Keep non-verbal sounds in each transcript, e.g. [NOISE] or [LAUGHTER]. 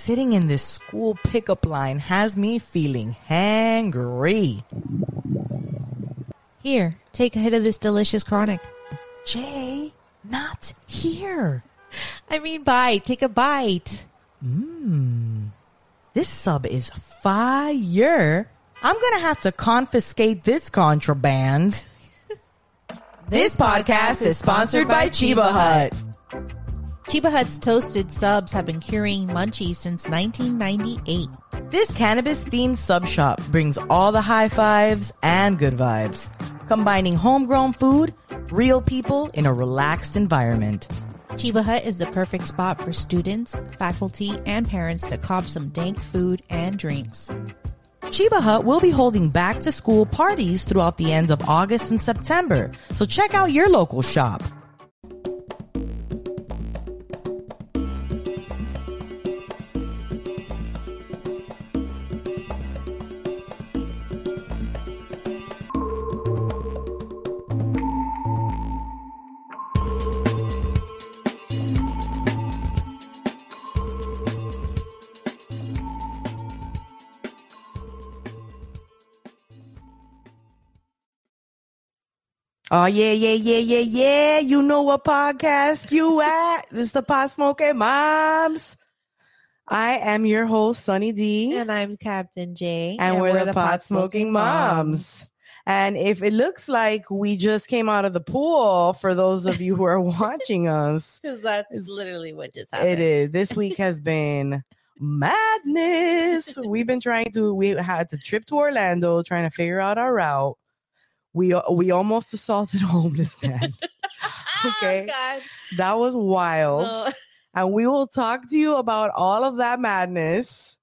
sitting in this school pickup line has me feeling hangry. Here, take a hit of this delicious chronic. Jay, not here. I mean, bite. Take a bite. Mmm. This sub is fire. I'm gonna have to confiscate this contraband. [LAUGHS] This podcast is sponsored by Cheba Hut. Cheba Hut's toasted subs have been curing munchies since 1998. This cannabis themed sub shop brings all the high fives and good vibes, combining homegrown food, real people in a relaxed environment. Cheba Hut is the perfect spot for students, faculty, and parents to cop some dank food and drinks. Cheba Hut will be holding back to school parties throughout the end of August and September, so check out your local shop. Oh yeah, yeah, yeah, yeah, yeah. You know what podcast you at? this is the Pot Smoking Moms. I am your host, Sunny D. And I'm Captain J. and, we're, the, pot smoking moms. And if it looks like we just came out of the pool, for those of you who are [LAUGHS] watching us, Because that's literally what just happened. it is. This week has [LAUGHS] been madness. We've been trying to. We had to trip to Orlando, trying to figure out our route. We uh, we almost assaulted a homeless [LAUGHS] man. Oh, okay. God. That was wild. No. [LAUGHS] And we will talk to you about all of that madness.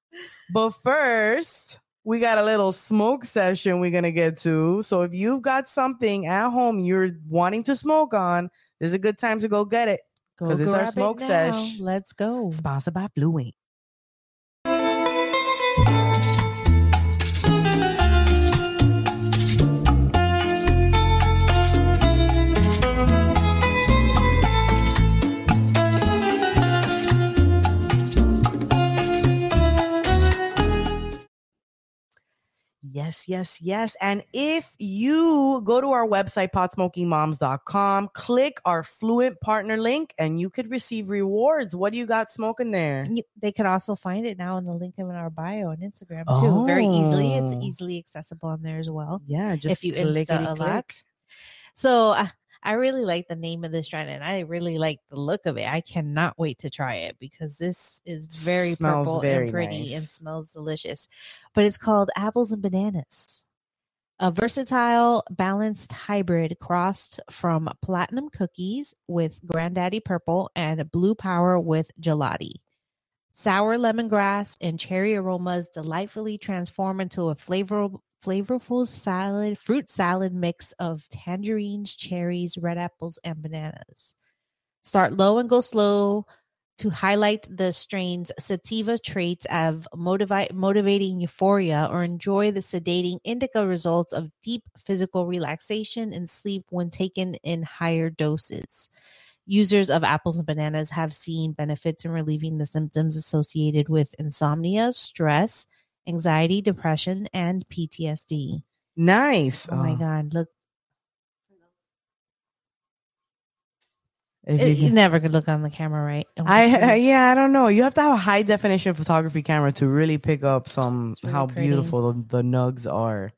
But first, we got a little smoke session we're going to get to. So if you've got something at home you're wanting to smoke on, this is a good time to go get it. because it's our it smoke sesh. Let's go. Sponsored by Blue Wing. Yes, yes, yes. And if you go to our website, potsmokingmoms.com, click our Fluent partner link, and you could receive rewards. What do you got smoking there? They could also find it now in the link in our bio on Instagram too. Very easily. It's Oh. easily accessible on there as well. Yeah, just if you clickety a lot. click. So uh, I really like the name of this strain and I really like the look of it. I cannot wait to try it because this is very Smells purple very and pretty and smells delicious. But it's called Apples and Bananas. A versatile, balanced hybrid crossed from platinum cookies with Granddaddy Purple and Blue Power with gelati. Sour lemongrass and cherry aromas delightfully transform into a flavorful, flavorful salad, fruit salad mix of tangerines, cherries, red apples, and bananas. Start low and go slow to highlight the strain's sativa traits of motivate, motivating euphoria or enjoy the sedating indica results of deep physical relaxation and sleep when taken in higher doses. Users of apples and bananas have seen benefits in relieving the symptoms associated with insomnia, stress, anxiety, depression, and PTSD. Nice. Oh my Oh, God. Look, if it- you you can- never could look on the camera, right? Oh, I [LAUGHS] yeah, I don't know. You have to have a high definition photography camera to really pick up some really how pretty. beautiful the, the nugs are.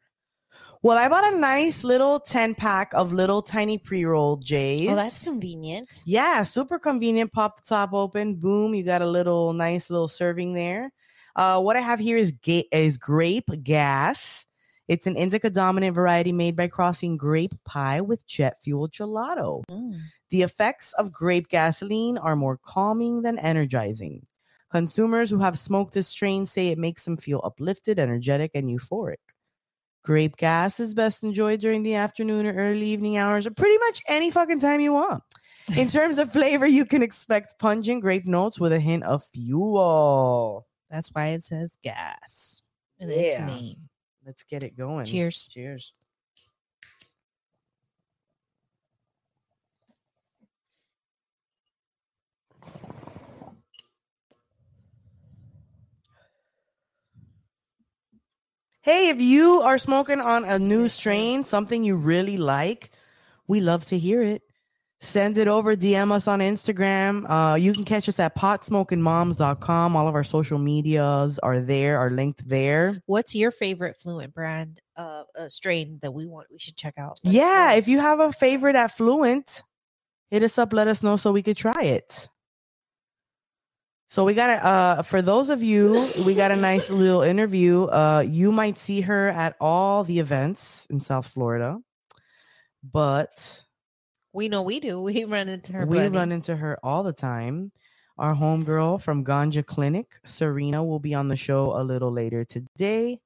Well, I bought a nice little 10 pack of little tiny pre-roll oh, J's. Oh, that's convenient. Yeah, super convenient. Pop the top open, boom, you got a little nice little serving there. Uh, what I have here is ga- is grape gas. It's an indica dominant variety made by crossing grape pie with jet fuel gelato. Mm. The effects of grape gasoline are more calming than energizing. Consumers who have smoked this strain say it makes them feel uplifted, energetic, and euphoric. Grape gas is best enjoyed during the afternoon or early evening hours, or pretty much any fucking time you want. In [LAUGHS] terms of flavor, you can expect pungent grape notes with a hint of fuel. That's why it says gas yeah. its name. Let's get it going. Cheers. Cheers. Hey, if you are smoking on a new strain, something you really like, we love to hear it. Send it over, DM us on Instagram. Uh, you can catch us at potsmokingmoms.com. All of our social medias are there, are linked there. What's your favorite Fluent brand uh, uh strain that we want we should check out? Let Yeah, if you have a favorite at Fluent, hit us up, let us know so we could try it. So we got a uh for those of you, we got a nice [LAUGHS] little interview. Uh you might see her at all the events in South Florida. But we know we do. [LAUGHS] We run into her. we plenty. run into her all the time. Our homegirl from Ganja Clinic, Serena, will be on the show a little later today.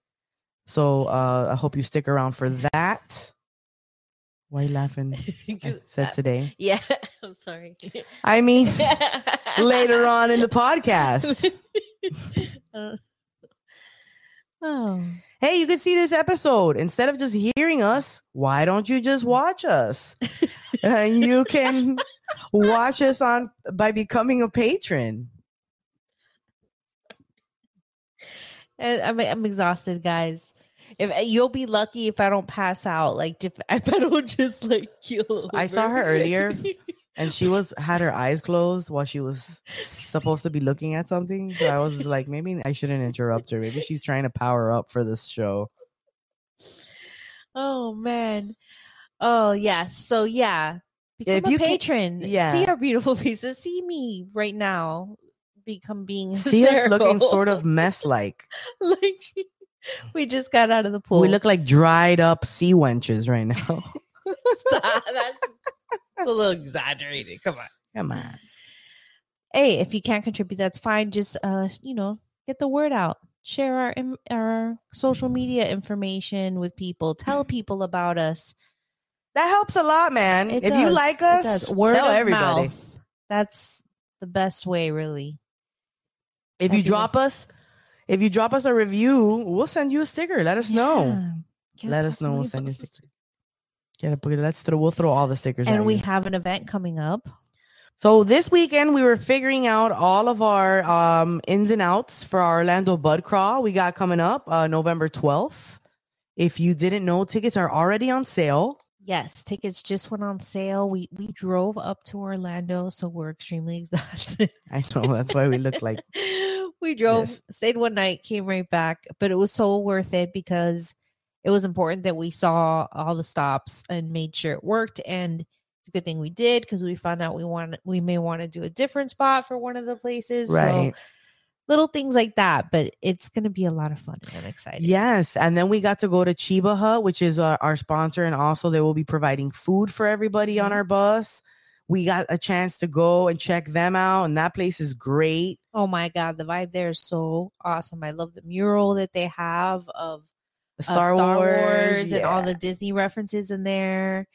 So uh I hope you stick around for that. Why are you laughing? [LAUGHS] I said Uh, today. Yeah, [LAUGHS] I'm sorry. I mean later on in the podcast. Uh, oh, Hey, you can see this episode. Instead of just hearing us, why don't you just watch us? [LAUGHS] and you can watch us on by becoming a patron. and I'm I'm exhausted, guys. If uh, you'll be lucky if I don't pass out, like if, [LAUGHS] if I don't just like kill. I saw her earlier. [LAUGHS] And she was had her eyes closed while she was supposed to be looking at something. So I was like, maybe I shouldn't interrupt her. Maybe she's trying to power up for this show. oh man. Oh yeah. So yeah. Become If a you can- patron. yeah. See our beautiful [LAUGHS] faces. See me right now. Become being [LAUGHS] See us looking sort of [LAUGHS] mess like. like we just got out of the pool. We look like dried up sea wenches right now. Stop. That's a little exaggerated. Come on. Come on. Hey, if you can't contribute, that's fine. Just uh, you know, get the word out. Share our our social media information with people. Tell [LAUGHS] people about us. That helps a lot, man. It if you like us, does. word tell of everybody. mouth. That's the best way, really. If you drop us, if you drop us a review, we'll send you a sticker. Let us know. Yeah. Get Let us know. We'll send you a sticker. Up, let's throw. We'll throw all the stickers. And we you. have an event coming up. So this weekend we were figuring out all of our um, ins and outs for our Orlando Bud Crawl. We got coming up uh, November twelfth. If you didn't know, tickets are already on sale. Yes, tickets just went on sale. We we drove up to Orlando, so we're extremely [LAUGHS] exhausted. I know that's why we look like [LAUGHS] we drove, this. stayed one night, came right back, but it was so worth it because it was important that we saw all the stops and made sure it worked. And it's a good thing we did because we found out we want we may want to do a different spot for one of the places. right. So little things like that, but it's gonna be a lot of fun and I'm. Yes, and then we got to go to Cheba Hut, which is uh, our sponsor, and also they will be providing food for everybody on Mhm. our bus. We got a chance to go and check them out, and that place is great. Oh my god, the vibe there is so awesome. I love the mural that they have of The uh, Star, Wars, and all the Disney references in there.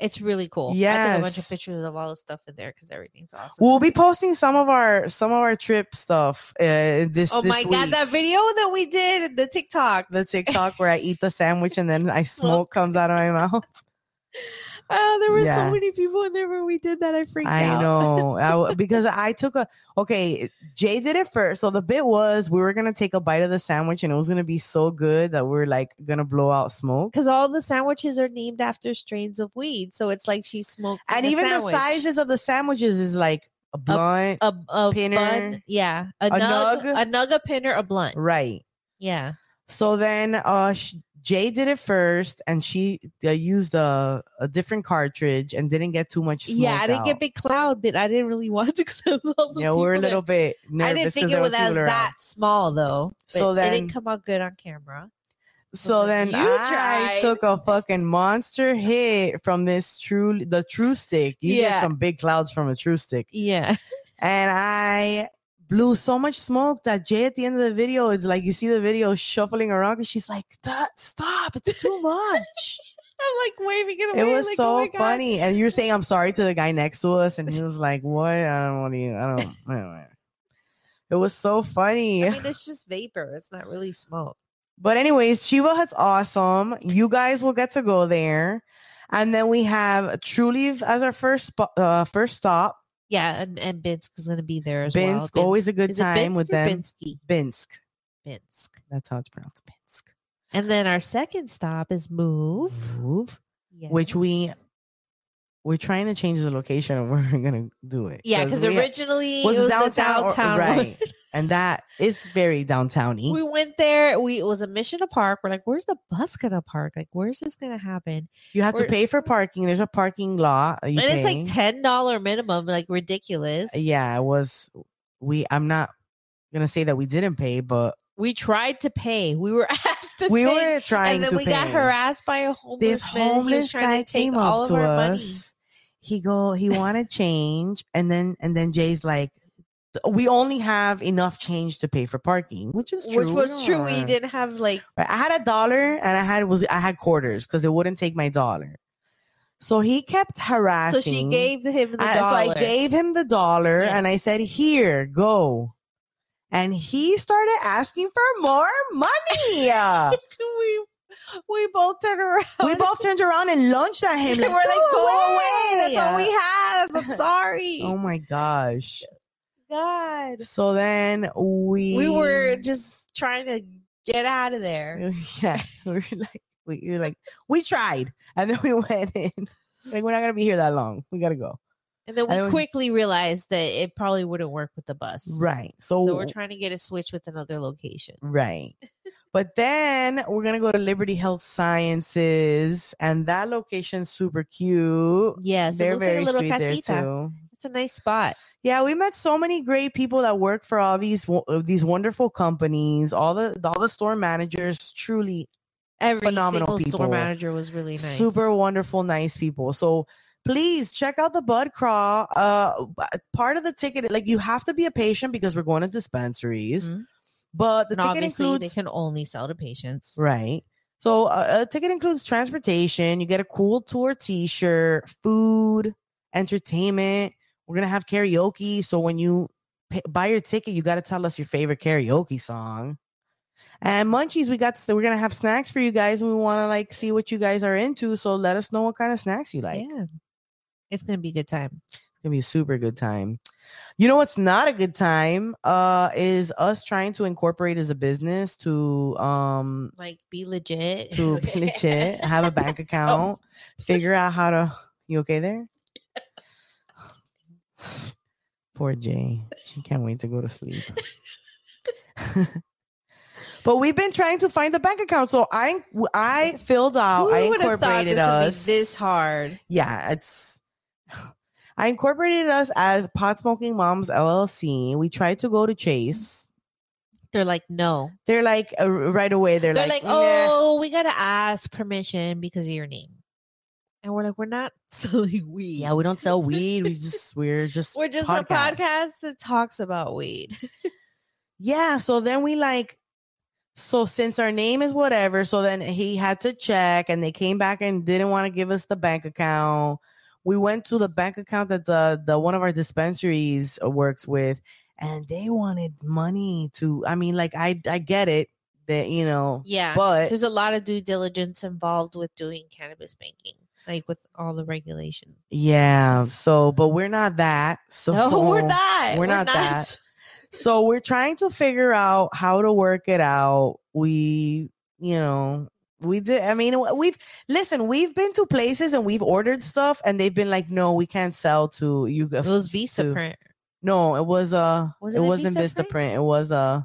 It's really cool. Yeah, I took a bunch of pictures of all the stuff in there because everything's awesome. We'll be posting some of our some of our trip stuff uh, this. oh this my god, week. that video that we did, the TikTok. the TikTok where I eat the sandwich and then I [LAUGHS] smoke comes out of my mouth. [LAUGHS] Oh, there were Yeah. so many people in there when we did that. I freaked out. I out. know I w [LAUGHS] because I took a okay. Jay did it first, so the bit was we were gonna take a bite of the sandwich and it was gonna be so good that we're like gonna blow out smoke. Because all the sandwiches are named after strains of weed, so it's like she smoked. And a even sandwich. the sizes of the sandwiches is like a blunt, a, a pinner, bun, yeah, a, a nug, nug. a nug, a pinner, a blunt, right? yeah. So then uh sh- Jay did it first and she uh, used a, a different cartridge and didn't get too much smoke Yeah, I didn't out. get big cloud, but I didn't really [LAUGHS] want to because of all the Yeah, we're a little bit nervous. I didn't think it was as around. that small though. So it didn't come out good on camera. So then you I tried. took a fucking monster hit from this true the true stick. You get Yeah. some big clouds from a true stick. Yeah, [LAUGHS] And I blew so much smoke that Jay at the end of the video is like you see the video shuffling around and she's like, stop, it's too [LAUGHS] much. I'm like waving it away. it was like, so oh funny. And you're saying I'm sorry to the guy next to us, and he was like, What? I don't want to I don't [LAUGHS] anyway. It was so funny. I mean, [LAUGHS] it's just vapor. It's not really smoke. But anyways, Cheba Hut's awesome. You guys will get to go there. And then we have Trulieve as our first uh, first stop. Yeah, and, and Binsk is going to be there as well. Binsk, always a good time Binsk with them. Binsky? Binsk. Binsk. That's how it's pronounced. Binsk. And then our second stop is Move. Move, which we we're trying to change the location of where we're gonna do it. yeah, because originally was it was downtown, the or- downtown right? [LAUGHS] and that is very downtowny. We went there. We it was a mission to park. We're like, where's the bus gonna park? Like, where's this gonna happen? you have to we're- pay for parking. There's a parking lot. And it's like ten dollar minimum, like ridiculous. yeah, it was. We. I'm not gonna say that we didn't pay, but we tried to pay. We were [LAUGHS] at the we thing, were trying and then to we pay. got harassed by a homeless this man. He was homeless guy to came up to our money. He go. He wanted change, and then and then Jay's like, "We only have enough change to pay for parking," which is true. which was true. We didn't have like I had a dollar, and I had was I had quarters because it wouldn't take my dollar. So he kept harassing. so she gave him the I, dollar. so I gave him the dollar, Yeah. and I said, "Here, go." And he started asking for more money. [LAUGHS] we we both turned around. we both turned around and lunged at him. [LAUGHS] and Like, we're like, "Go go away. That's all we have. I'm [LAUGHS] sorry. Oh my gosh. God. So then we We were just trying to get out of there. [LAUGHS] yeah, [LAUGHS] we were like we, we were like we tried, and then [LAUGHS] we went in. Like we're not gonna be here that long. We gotta go. And then we was- quickly realized that it probably wouldn't work with the bus. Right. So, So we're trying to get a switch with another location. right. But then we're gonna go to Liberty Health Sciences, and that location's super cute. Yes, They're it looks like very a little sweet there casita. too. It's a nice spot. Yeah, we met so many great people that work for all these uh, these wonderful companies. All the all the store managers, truly Every Phenomenal single store manager was really nice. super wonderful, nice people. So please check out the Bud Crawl. Uh, part of the ticket, like you have to be a patient because we're going to dispensaries, Mhm. But the and ticket obviously includes they can only sell to patients. right. So uh, a ticket includes transportation. You get a cool tour T-shirt, food, entertainment. We're gonna have karaoke. So when you pay, buy your ticket, you got to tell us your favorite karaoke song. And munchies, we got we're gonna have snacks for you guys, and we want to like see what you guys are into. So let us know what kind of snacks you like. yeah. It's gonna be a good time. It's gonna be a super good time. You know what's not a good time? Uh, is us trying to incorporate as a business to um Like be legit. to [LAUGHS] be legit, have a bank [LAUGHS] account, figure out how to. You okay there? [LAUGHS] Poor Jay. She can't wait to go to sleep. but we've been trying to find the bank account, so I I filled out. Who I would have thought incorporated this us. this hard? yeah, it's. I incorporated us as Pot Smoking Moms LLC. We tried to go to Chase. They're like, no. They're like uh, right away. They're, They're like, like, oh, we gotta ask permission because of your name. And we're like, we're not [LAUGHS] selling weed. yeah, we don't sell weed. We just we're just [LAUGHS] we're just a podcast that talks about weed. [LAUGHS] Yeah. So then we like, so since our name is whatever, so then he had to check and they came back and didn't want to give us the bank account. We went to the bank account that the, the one of our dispensaries works with and they wanted money to, I mean, like, I, I get it that, you know, Yeah. but There's a lot of due diligence involved with doing cannabis banking, like with all the regulations. yeah. So, but we're not that. So [LAUGHS] No, we're not. we're not that. so we're trying to figure out how to work it out we you know we did i mean we've listen we've been to places and we've ordered stuff and they've been like no we can't sell to you It was Visa to- print. no it was uh Was it, it wasn't Vista Vistaprint. it was uh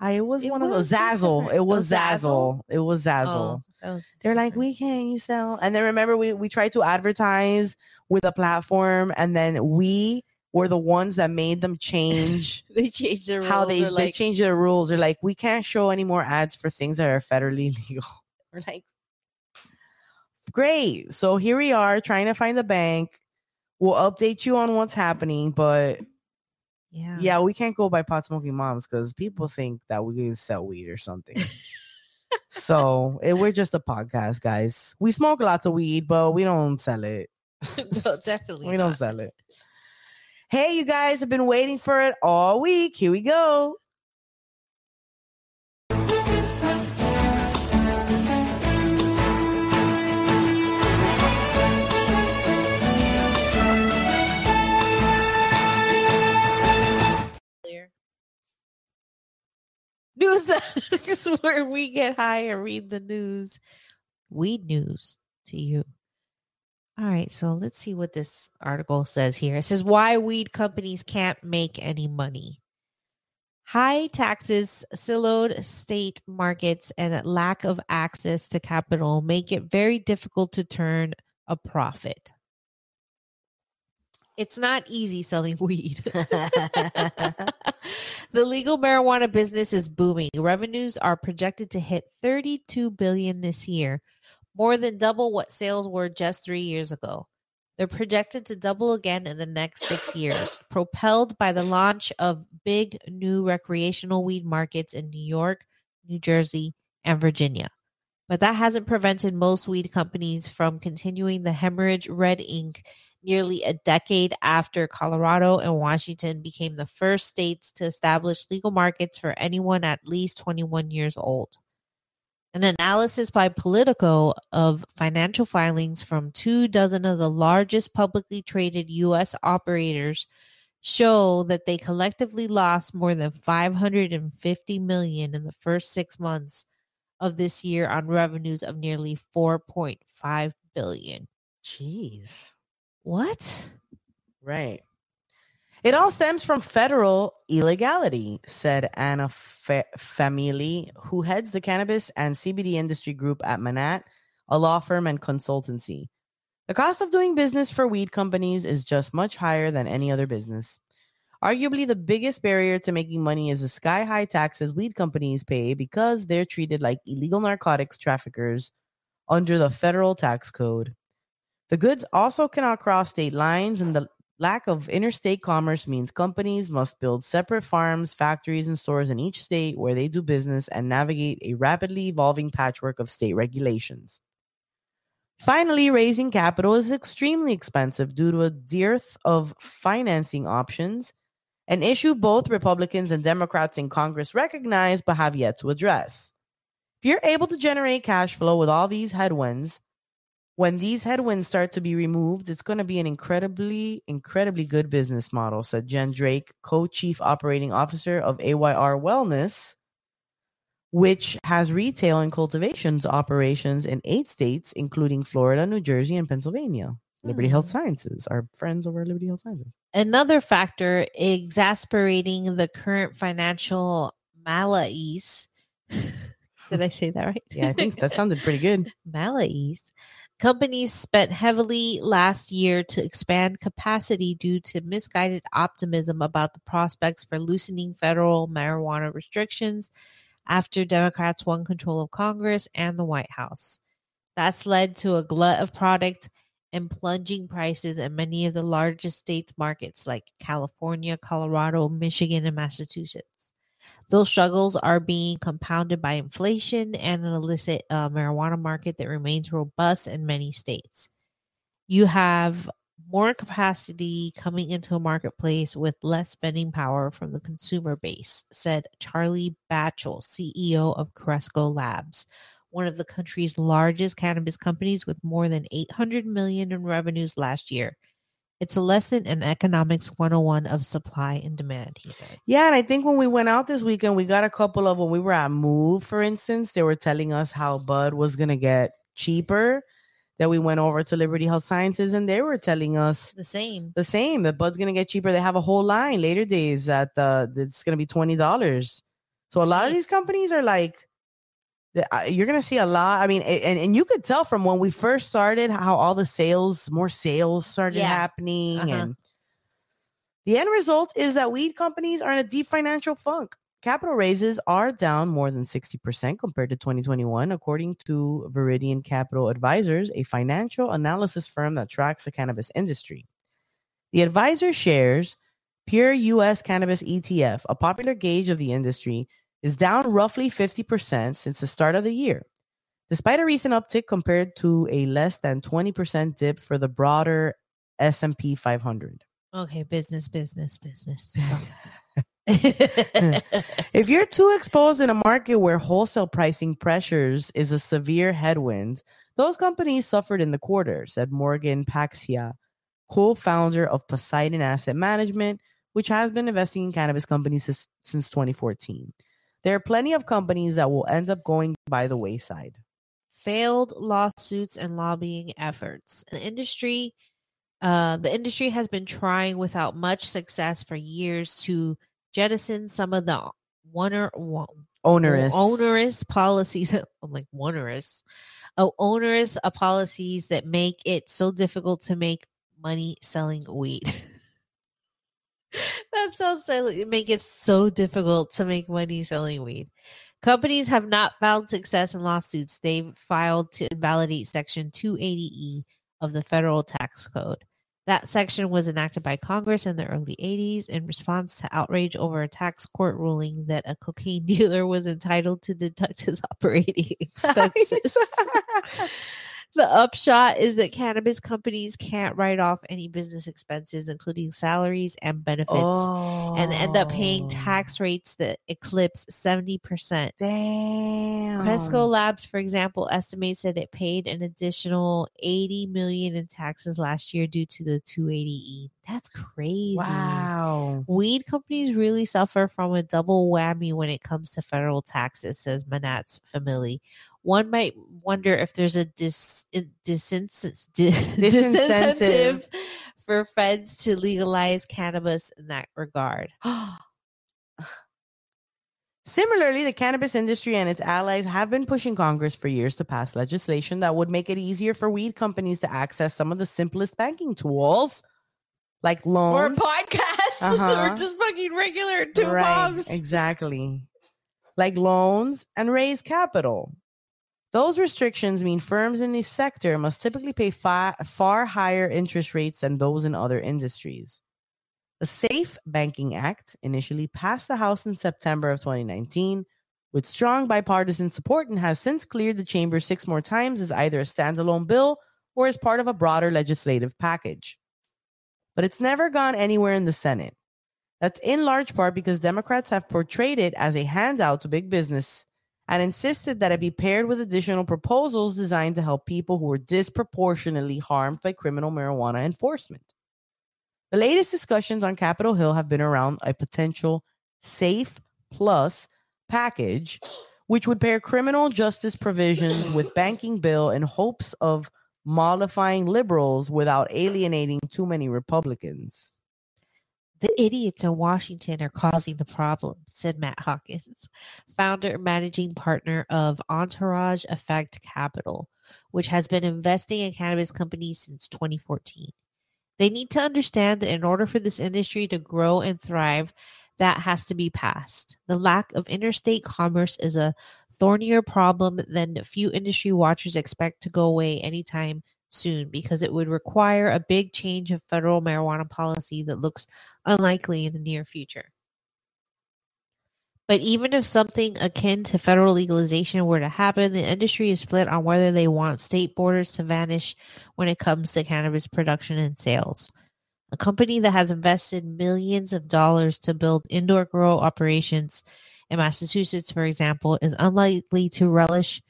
I, it was It one of those Zazzle. It was Oh, Zazzle. It was Zazzle. Oh, was They're like, we can't you sell. And then remember, we we tried to advertise with a platform, and then we were the ones that made them change [LAUGHS] they changed their rules. how they, They're they like, change their rules. They're like, we can't show any more ads for things that are federally [LAUGHS] legal. We're like, great. So here we are trying to find the bank. We'll update you on what's happening, but yeah, yeah, we can't go by pot smoking moms because people think that we can sell weed or something. [LAUGHS] so it, we're just a podcast, guys. We smoke lots of weed, but we don't sell it. No, definitely we don't not. sell it. Hey, you guys have been waiting for it all week. Here we go. news [LAUGHS] is where we get high and read the news. Weed news to you. All right, so let's see what this article says here. It says why weed companies can't make any money. High taxes, siloed state markets, and lack of access to capital make it very difficult to turn a profit. It's not easy selling [LAUGHS] weed. [LAUGHS] the legal marijuana business is booming. Revenues are projected to hit 32 billion this year, more than double what sales were just 3 years ago. They're projected to double again in the next 6 [LAUGHS] years, propelled by the launch of big new recreational weed markets in New York, New Jersey, and Virginia. But that hasn't prevented most weed companies from continuing the hemorrhage red ink nearly a decade after Colorado and Washington became the first states to establish legal markets for anyone at least 21 years old. An analysis by Politico of financial filings from two dozen of the largest publicly traded U.S. operators show that they collectively lost more than 550 million in the first six months of this year on revenues of nearly 4.5 billion. Jeez. What? Right. It all stems from federal illegality, said Anna Fa- Famili, who heads the cannabis and CBD industry group at Manatt, a law firm and consultancy. The cost of doing business for weed companies is just much higher than any other business. Arguably, the biggest barrier to making money is the sky high taxes weed companies pay because they're treated like illegal narcotics traffickers under the federal tax code. The goods also cannot cross state lines, and the lack of interstate commerce means companies must build separate farms, factories, and stores in each state where they do business and navigate a rapidly evolving patchwork of state regulations. Finally, raising capital is extremely expensive due to a dearth of financing options, an issue both Republicans and Democrats in Congress recognize but have yet to address. If you're able to generate cash flow with all these headwinds, when these headwinds start to be removed, it's going to be an incredibly, incredibly good business model, said Jen Drake, co chief operating officer of AYR Wellness, which has retail and cultivations operations in eight states, including Florida, New Jersey, and Pennsylvania. Liberty Health Hmm. Sciences, our friends over at Liberty Health Sciences. Another factor exasperating the current financial malaise. [LAUGHS] Did I say that right? Yeah, I think that sounded pretty good. [LAUGHS] malaise. Companies spent heavily last year to expand capacity due to misguided optimism about the prospects for loosening federal marijuana restrictions after Democrats won control of Congress and the White House. That's led to a glut of product and plunging prices in many of the largest states' markets like California, Colorado, Michigan, and Massachusetts. Those struggles are being compounded by inflation and an illicit uh, marijuana market that remains robust in many states. You have more capacity coming into a marketplace with less spending power from the consumer base, said Charlie Bachtell, CEO of Cresco Labs, one of the country's largest cannabis companies with more than 800 million in revenues last year. It's a lesson in economics 101 of supply and demand, he said. Yeah, and I think when we went out this weekend, we got a couple of when we were at Move, for instance, they were telling us how Bud was gonna get cheaper. That we went over to Liberty Health Sciences and they were telling us The same. the same. That Bud's gonna get cheaper. They have a whole line later days at the it's gonna be twenty dollars. So a lot of these companies are like, uh, you're gonna see a lot. I mean, and and you could tell from when we first started how all the sales, more sales started Yeah. happening, Uh-huh. and the end result is that weed companies are in a deep financial funk. Capital raises are down more than 60% compared to 2021, according to Viridian Capital Advisors, a financial analysis firm that tracks the cannabis industry. The AdvisorShares Pure US Cannabis ETF, a popular gauge of the industry, is down roughly 50% since the start of the year, despite a recent uptick compared to a less than 20% dip for the broader S&P 500. Okay, business, business, business. [LAUGHS] If you're too exposed in a market where wholesale pricing pressures is a severe headwind, those companies suffered in the quarter, said Morgan Paxhia, co-founder of Poseidon Asset Management, which has been investing in cannabis companies since, since 2014. There are plenty of companies that will end up going by the wayside. failed lawsuits and lobbying efforts. The industry, uh, the industry has been trying without much success for years to jettison some of the oner- wo- Onerous. onerous policies. [LAUGHS] I'm like onerous, oh, onerous uh, policies that make it so difficult to make money selling weed. [LAUGHS] that sounds silly. It Make it so difficult to make money selling weed. Companies have not found success in lawsuits they've filed to invalidate Section 280E of the federal tax code. That section was enacted by Congress in the early 80s in response to outrage over a tax court ruling that a cocaine [LAUGHS] dealer was entitled to deduct his operating [LAUGHS] expenses. [LAUGHS] the upshot is that cannabis companies can't write off any business expenses, including salaries and benefits and end up paying Oh, tax rates that eclipse 70%. Damn. Cresco Labs, for example, estimates that it paid an additional 80 million in taxes last year due to the 280E. That's crazy. Wow. Weed companies really suffer from a double whammy when it comes to federal taxes, says Manatt's Family. One might wonder if there's a dis, [LAUGHS] disincentive, disincentive for feds to legalize cannabis in that regard. [GASPS] Similarly, the cannabis industry and its allies have been pushing Congress for years to pass legislation that would make it easier for weed companies to access some of the simplest banking tools, like loans [LAUGHS] or podcasts Uh-huh. or just fucking regular two Right, moms. Exactly. Like loans and raise capital. Those restrictions mean firms in this sector must typically pay fi- far higher interest rates than those in other industries. The Safe Banking Act initially passed the House in September of 2019 with strong bipartisan support and has since cleared the chamber six more times as either a standalone bill or as part of a broader legislative package. But it's never gone anywhere in the Senate. That's in large part because Democrats have portrayed it as a handout to big business and insisted that it be paired with additional proposals designed to help people who were disproportionately harmed by criminal marijuana enforcement. The latest discussions on Capitol Hill have been around a potential Safe Plus package, which would pair criminal justice provisions with banking bill in hopes of mollifying liberals without alienating too many Republicans. The idiots in Washington are causing the problem, said Matt Hawkins, founder and managing partner of Entourage Effect Capital, which has been investing in cannabis companies since 2014. They need to understand that in order for this industry to grow and thrive, that has to be passed. The lack of interstate commerce is a thornier problem than few industry watchers expect to go away anytime soon because it would require a big change of federal marijuana policy that looks unlikely in the near future. But even if something akin to federal legalization were to happen, the industry is split on whether they want state borders to vanish when it comes to cannabis production and sales. A company that has invested millions of dollars to build indoor grow operations in Massachusetts, for example, is unlikely to relish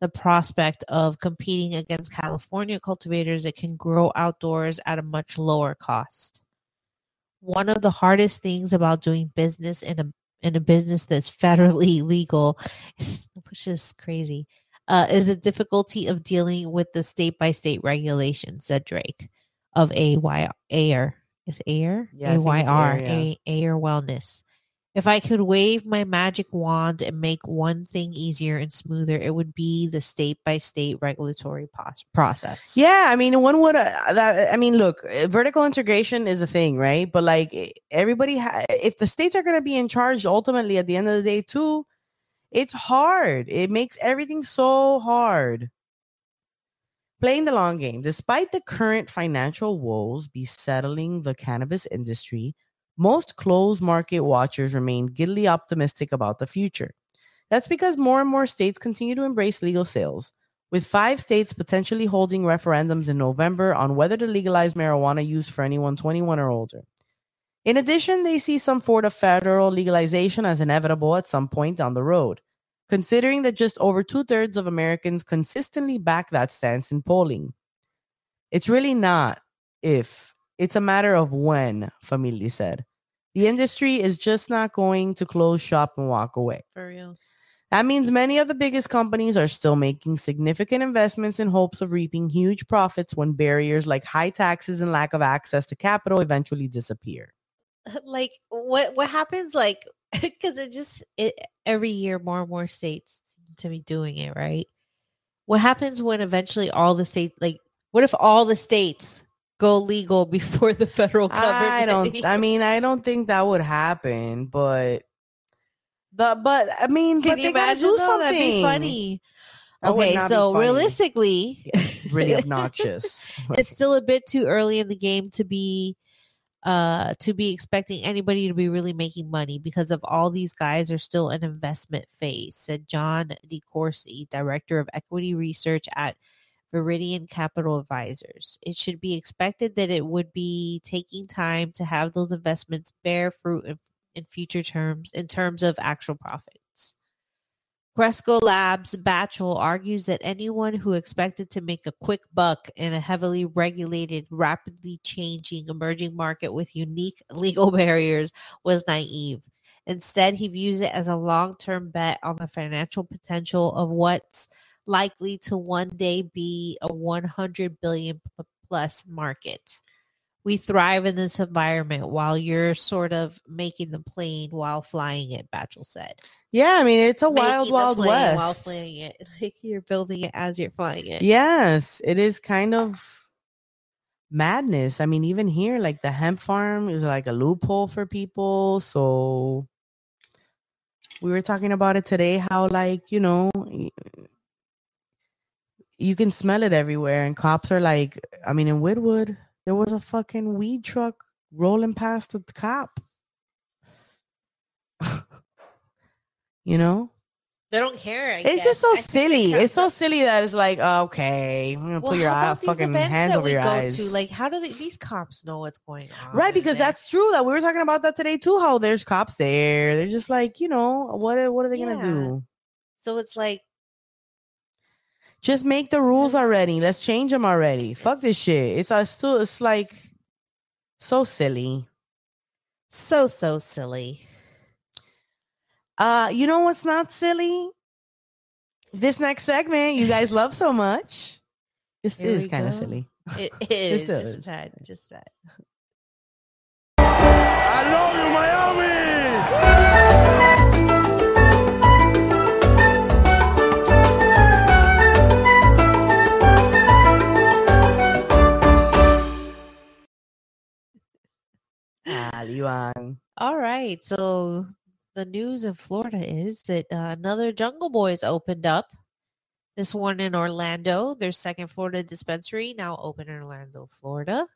the prospect of competing against California cultivators that can grow outdoors at a much lower cost. One of the hardest things about doing business in a in a business that's federally [LAUGHS] legal, [LAUGHS] which is crazy, uh, is the difficulty of dealing with the state by state regulations, said Drake of AY Air. Is Air? Yeah, AYR, Air, yeah. Wellness. If I could wave my magic wand and make one thing easier and smoother, it would be the state by state regulatory process. Yeah, I mean, one would. Uh, that, I mean, look, uh, vertical integration is a thing, right? But like, eh, everybody, ha- if the states are going to be in charge, ultimately, at the end of the day, too, it's hard. It makes everything so hard. Playing the long game, despite the current financial woes besettling the cannabis industry, most closed market watchers remain giddily optimistic about the future. That's because more and more states continue to embrace legal sales, with five states potentially holding referendums in November on whether to legalize marijuana use for anyone 21 or older. In addition, they see some sort of federal legalization as inevitable at some point down the road, considering that just over two thirds of Americans consistently back that stance in polling. It's really not if, it's a matter of when, Family said. The industry is just not going to close shop and walk away. For real. That means many of the biggest companies are still making significant investments in hopes of reaping huge profits when barriers like high taxes and lack of access to capital eventually disappear. [LAUGHS] Like what what happens like [LAUGHS] because it just it every year more and more states to be doing it, right? What happens when eventually all the states like what if all the states go legal before the federal government? I don't I [LAUGHS] mean I don't think that would happen, but the but I mean Can but you imagine do something. That'd be funny. Okay, so realistically, really [LAUGHS] obnoxious. it's still a bit too early in the game to be uh to be expecting anybody to be really making money because of all these guys are still in investment phase said john DeCourcy, director of equity research at viridian capital advisors it should be expected that it would be taking time to have those investments bear fruit in, in future terms in terms of actual profits Cresco Labs Bachtell argues that anyone who expected to make a quick buck in a heavily regulated, rapidly changing emerging market with unique [LAUGHS] legal barriers was naive. Instead, he views it as a long term bet on the financial potential of what's likely to one day be a 100 billion plus market. We thrive in this environment while you're sort of making the plane while flying it, Bachtell said yeah, I mean it's a wild, making wild plane west. while flying it. [LAUGHS] Like you're building it as you're flying it. Yes, it is kind uh. of madness. I mean, even here, like the hemp farm is like a loophole for people. So we were talking about it today, how like, you know, you can smell it everywhere, and cops are like, I mean, in Whitwood, there was a fucking weed truck rolling past the cop. [LAUGHS] you know? They don't care. I It's guess. just so I silly. It's so silly that it's like, okay, I'm gonna Well, put your eye, fucking hands that over we your go eyes. To? Like, how do they, these cops know what's going on? right, because that's true. That we were talking about that today too. How there's cops there. They're just like, you know, what? are- What are they gonna do? so. It's like Just make the rules already. Let's change them already. Fuck this shit. It's uh, still. It's like so silly. so so silly. Uh, you know what's not silly? This next segment you guys love so much. This Here is kind of silly. It [LAUGHS] is still just a is. tad, just that. I love you, Miami! Ah, Liwan. All right. So the news in Florida is that uh, another Jungle Boys opened up. This one in Orlando, their second Florida dispensary, now open in Orlando, Florida.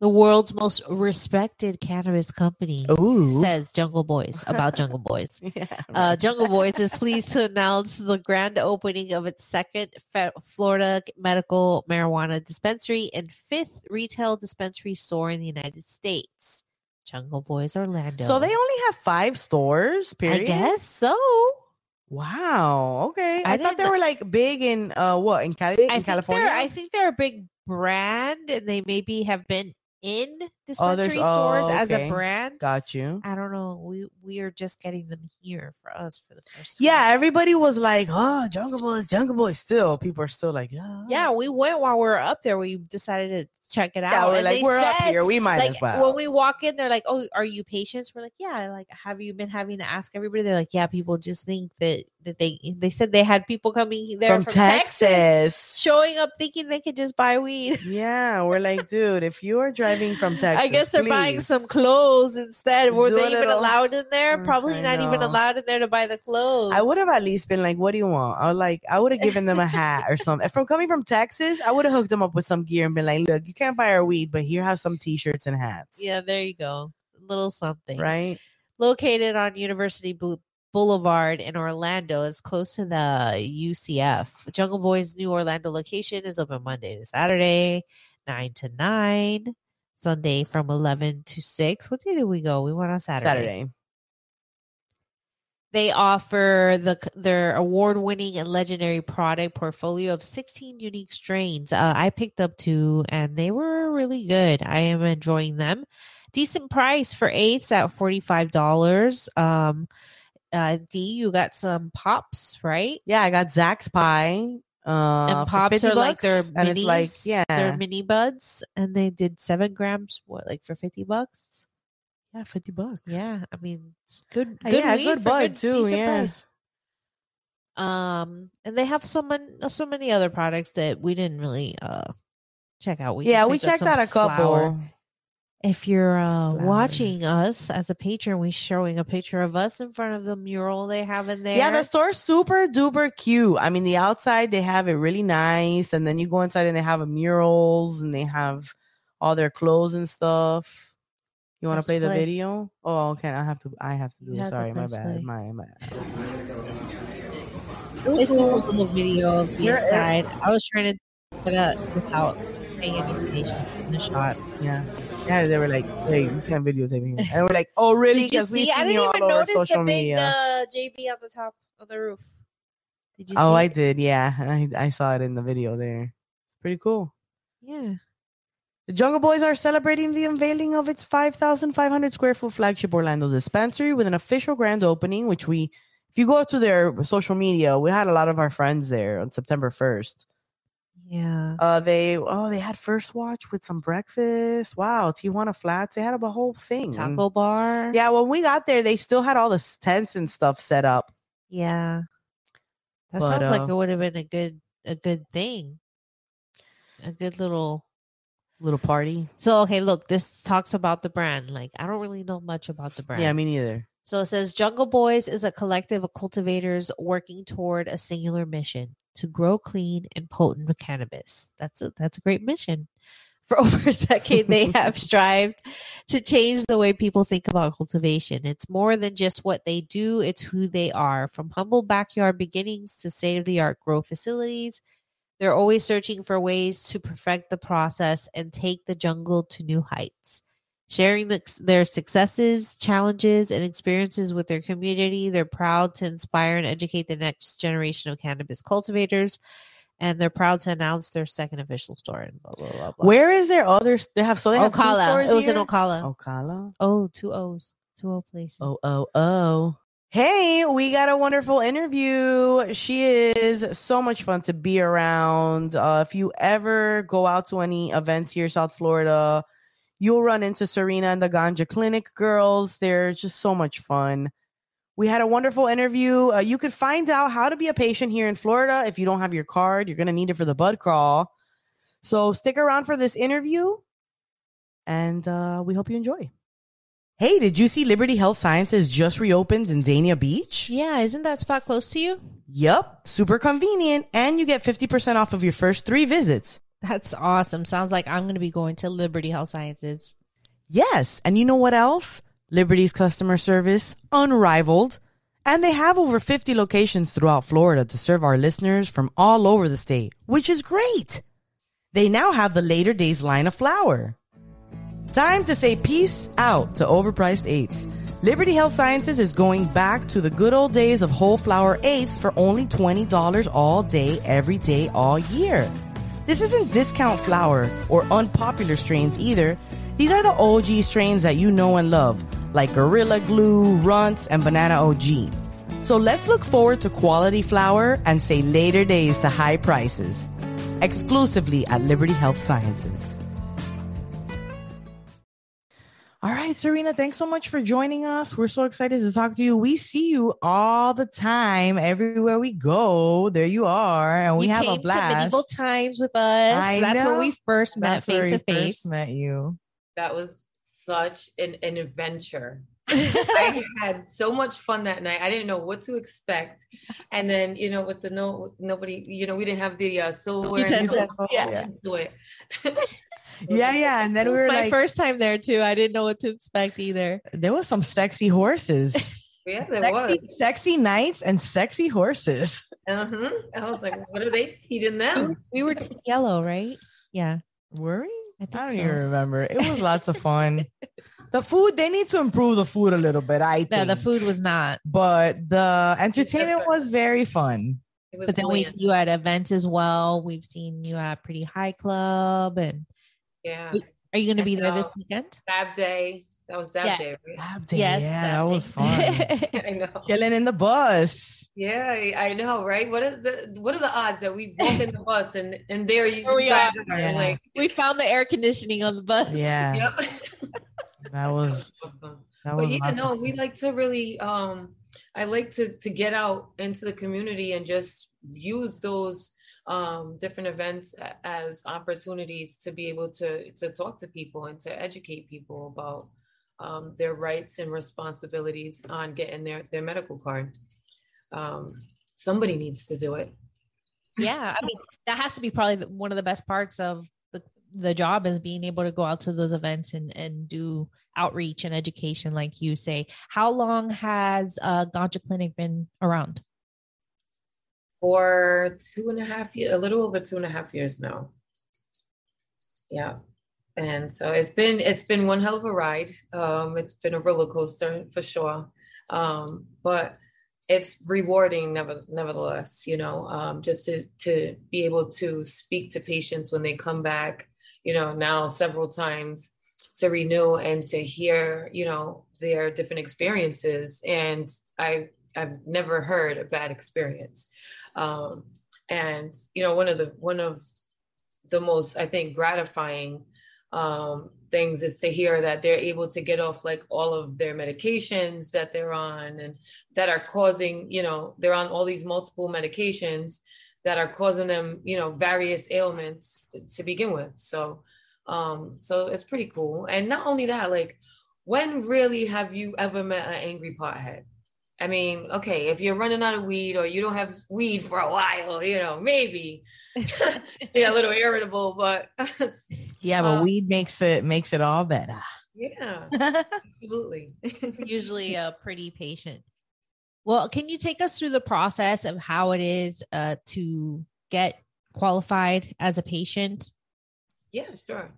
The world's most respected cannabis company Ooh. says Jungle Boys about Jungle Boys. [LAUGHS] Yeah. Uh. Jungle Boys is pleased to announce the grand opening of its second fe- Florida medical marijuana dispensary and fifth retail dispensary store in the United States. Jungle Boys Orlando. So they only have five stores. Period. I guess so. Wow. Okay. I I, thought they were like big in uh what in Cali in California. I think they're a big brand and they maybe have been in Oh, there's- stores oh, as a brand. Got you. I don't know. We we are just getting them here for us for the first Yeah, time. everybody was like, "Oh, Jungle Boys, Jungle Boy." Still, people are still like, "Yeah, Yeah, we went while we were up there. We decided to check it out. yeah." We're and like, "We're up here. We might Like as well." when we walk in, they're like, "Oh, are you patients?" We're like, "Yeah." Like, have you been having to ask everybody? They're like, "Yeah." People just think that that they they said they had people coming there from, from, Texas. Texas. showing up thinking they could just buy weed. Yeah, we're like, dude, if you are driving from [LAUGHS] Texas, I guess they're buying some clothes instead. Were Do they even little- allowed in there? Mm, Probably I not even allowed in there to buy the clothes. I would have at least been like, "What do you want?" I would like, I would have given them a hat or something. If from coming from Texas, I would have hooked them up with some gear and been like, "Look, you can't buy our weed, but here have some T-shirts and hats." Yeah, there you go. A little something. right. located on University Bou- Boulevard in Orlando. It's close to the UCF. Jungle Boy's new Orlando location is open Monday to Saturday, 9 to 9. Sunday from 11 to 6. What day did we go? We went on Saturday. Saturday. They offer the their award-winning and legendary product portfolio of 16 unique strains. Uh, I picked up two, and they were really good. I am enjoying them. decent price for eighths at forty five dollars. Um, uh, D, you got some pops, right? Yeah, I got Zach's pie. Uh, and pops 50 are like their bucks, and it's like yeah, they're mini buds, and they did seven grams. What, like for fifty bucks? yeah, fifty bucks. Yeah, I mean, it's good. Uh, good yeah, good bud, too, yeah. price. Um, and they have so many, so many other products that we didn't really uh check out. We yeah, we checked out a couple. flour. If you're uh, watching us as a patron, we're showing a picture of us in front of the mural they have in there. Yeah, the store's super duper cute. I mean, the outside they have it really nice, and then you go inside and they have a murals and they have all their clothes and stuff. You want to Let's play the video? Oh, okay. I have to. I have to do You it. have to Sorry, my bad. play. My my. This is a little video of the You're- inside. I was trying to put it without in the shots. Yeah, yeah. They were like, "Hey, you can't videotape me," and we're like, "Oh, [LAUGHS] really?" Because we see? I didn't you even all over notice social the big media. uh, JB on the top of the roof. Did you oh? I it? did. Yeah, [LAUGHS] I I saw it in the video there. It's pretty cool. Yeah. The Jungle Boys are celebrating the unveiling of its 5,500 square foot flagship Orlando dispensary with an official grand opening, which we, if you go to their social media, we had a lot of our friends there on September 1st. Yeah. Uh, they, oh, they had First Watch with some breakfast. Wow. Tijuana Flats. They had a whole thing. Taco bar. Yeah. When we got there, they still had all the tents and stuff set up. Yeah. That But, sounds like uh, it would have been a good a good thing. A good little Little party. So okay, look, this talks about the brand. Like I don't really know much about the brand. Yeah, me neither. So it says Jungle Boys is a collective of cultivators working toward a singular mission to grow clean and potent cannabis. That's a that's a great mission. For [LAUGHS] over a decade, they have [LAUGHS] strived to change the way people think about cultivation. It's more than just what they do, it's who they are. From humble backyard beginnings to state of the art grow facilities, they're always searching for ways to perfect the process and take the jungle to new heights sharing the, their successes, challenges, and experiences with their community. They're proud to inspire and educate the next generation of cannabis cultivators, and they're proud to announce their second official store. And blah blah blah. blah. Where is there others? They have, so they have two Ocala. stores It was here? in Ocala. Ocala. Oh, two O's, two O places. Oh, oh, oh. Hey, we got a wonderful interview. She is so much fun to be around. Uh, if you ever go out to any events here South Florida, you'll run into Serena and the Ganja Clinic girls. They're just so much fun. We had a wonderful interview. Uh, you could find out how to be a patient here in Florida. If you don't have your card, you're going to need it for the bud crawl. So stick around for this interview, and uh, we hope you enjoy. Hey, did you see Liberty Health Sciences just reopened in Dania Beach? yeah, isn't that spot close to you? Yup, super convenient, and you get 50% off of your first three visits. That's awesome. Sounds like I'm going to be going to Liberty Health Sciences. Yes, and you know what else? Liberty's customer service, unrivaled. And they have over 50 locations throughout Florida to serve our listeners from all over the state, which is great. They now have the later days line of flour. Time to say peace out to overpriced eights. Liberty Health Sciences is going back to the good old days of whole flour eights for only $20 all day, every day, all year. This isn't discount flour or unpopular strains either. These are the OG strains that you know and love, like Gorilla Glue, Runts, and Banana OG. So let's look forward to quality flour and say later days to high prices. Exclusively at Liberty Health Sciences. All right, Serena, thanks so much for joining us. We're so excited to talk to you. We see you all the time, everywhere we go. There you are, and we you have came a blast. to medieval times with us. I That's know. where we first met That's face we to face. first Met you. that was such an, an adventure. [LAUGHS] I had so much fun that night. I didn't know what to expect, and then you know, with the no nobody, you know, we didn't have the uh, silverware. and Utensils, stuff, yeah. [LAUGHS] Do it. Yeah, yeah, [LAUGHS] and then we were my like, first time there too. I didn't know what to expect either. there was some sexy horses, [LAUGHS] Yeah, there was. sexy, sexy knights and sexy horses. Uh-huh. I was like, what are they feeding them? We were team yellow, right? Yeah. Were we? I think I don't so. even remember. It was lots of fun. [LAUGHS] the food, they need to improve the food a little bit. I think. No, the food was not. but the entertainment was very fun. But then we see you at events as well. We've seen you at Pretty High Club and yeah. Are you going to be there this weekend? Dab Day. That was Dab Yes. Day, right? Dab day, Yes, yeah, that that was fun. [LAUGHS] I know. Chilling in the bus. Yeah, I I know, right? What are the what are the odds that we walk in the bus and and there you Here we guys are. are Yeah. like, we found the air conditioning on the bus. Yeah, yep. that was that was. but yeah, lots no, we like to really um I like to to get out into the community and just use those um different events as opportunities to be able to to talk to people and to educate people about um their rights and responsibilities on getting their their medical card. Um somebody needs to do it. yeah i mean that has to be probably one of the best parts of the, the job is being able to go out to those events and and do outreach and education like you say how long has uh ganja clinic been around for two and a half years, a little over two and a half years now. Yeah. And so it's been it's been one hell of a ride. Um, it's been a roller coaster for sure. Um, but it's rewarding never, nevertheless, you know, um, just to to be able to speak to patients when they come back, you know, now several times to renew and to hear, you know, their different experiences. And I I've never heard a bad experience. Um, and you know, one of the one of the most I think gratifying um, things is to hear that they're able to get off like all of their medications that they're on and that are causing, you know, they're on all these multiple medications that are causing them, you know, various ailments to begin with. So, um, so it's pretty cool. And not only that, like, when really have you ever met an angry pothead? I mean, okay, if you're running out of weed or you don't have weed for a while, you know, maybe [LAUGHS] yeah, a little irritable, but [LAUGHS] Yeah, but uh, weed makes it makes it all better. yeah, [LAUGHS] absolutely. usually a pretty patient. Well, can you take us through the process of how it is uh, to get qualified as a patient? Yeah, sure.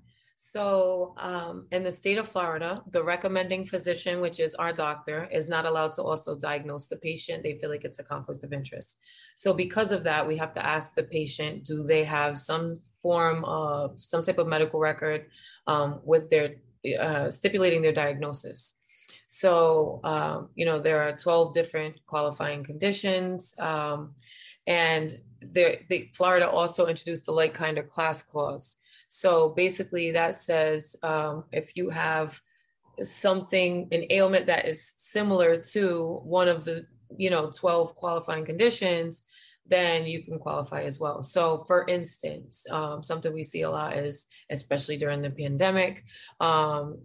So, um, in the state of Florida, the recommending physician, which is our doctor, is not allowed to also diagnose the patient. They feel like it's a conflict of interest. So, because of that, we have to ask the patient do they have some form of some type of medical record um, with their uh, stipulating their diagnosis. So, um, you know, there are 12 different qualifying conditions. Um, and there, they, Florida also introduced the like kind of class clause. So basically, that says um, if you have something, an ailment that is similar to one of the, you know, 12 qualifying conditions, then you can qualify as well. So, for instance, um, something we see a lot is, especially during the pandemic, um,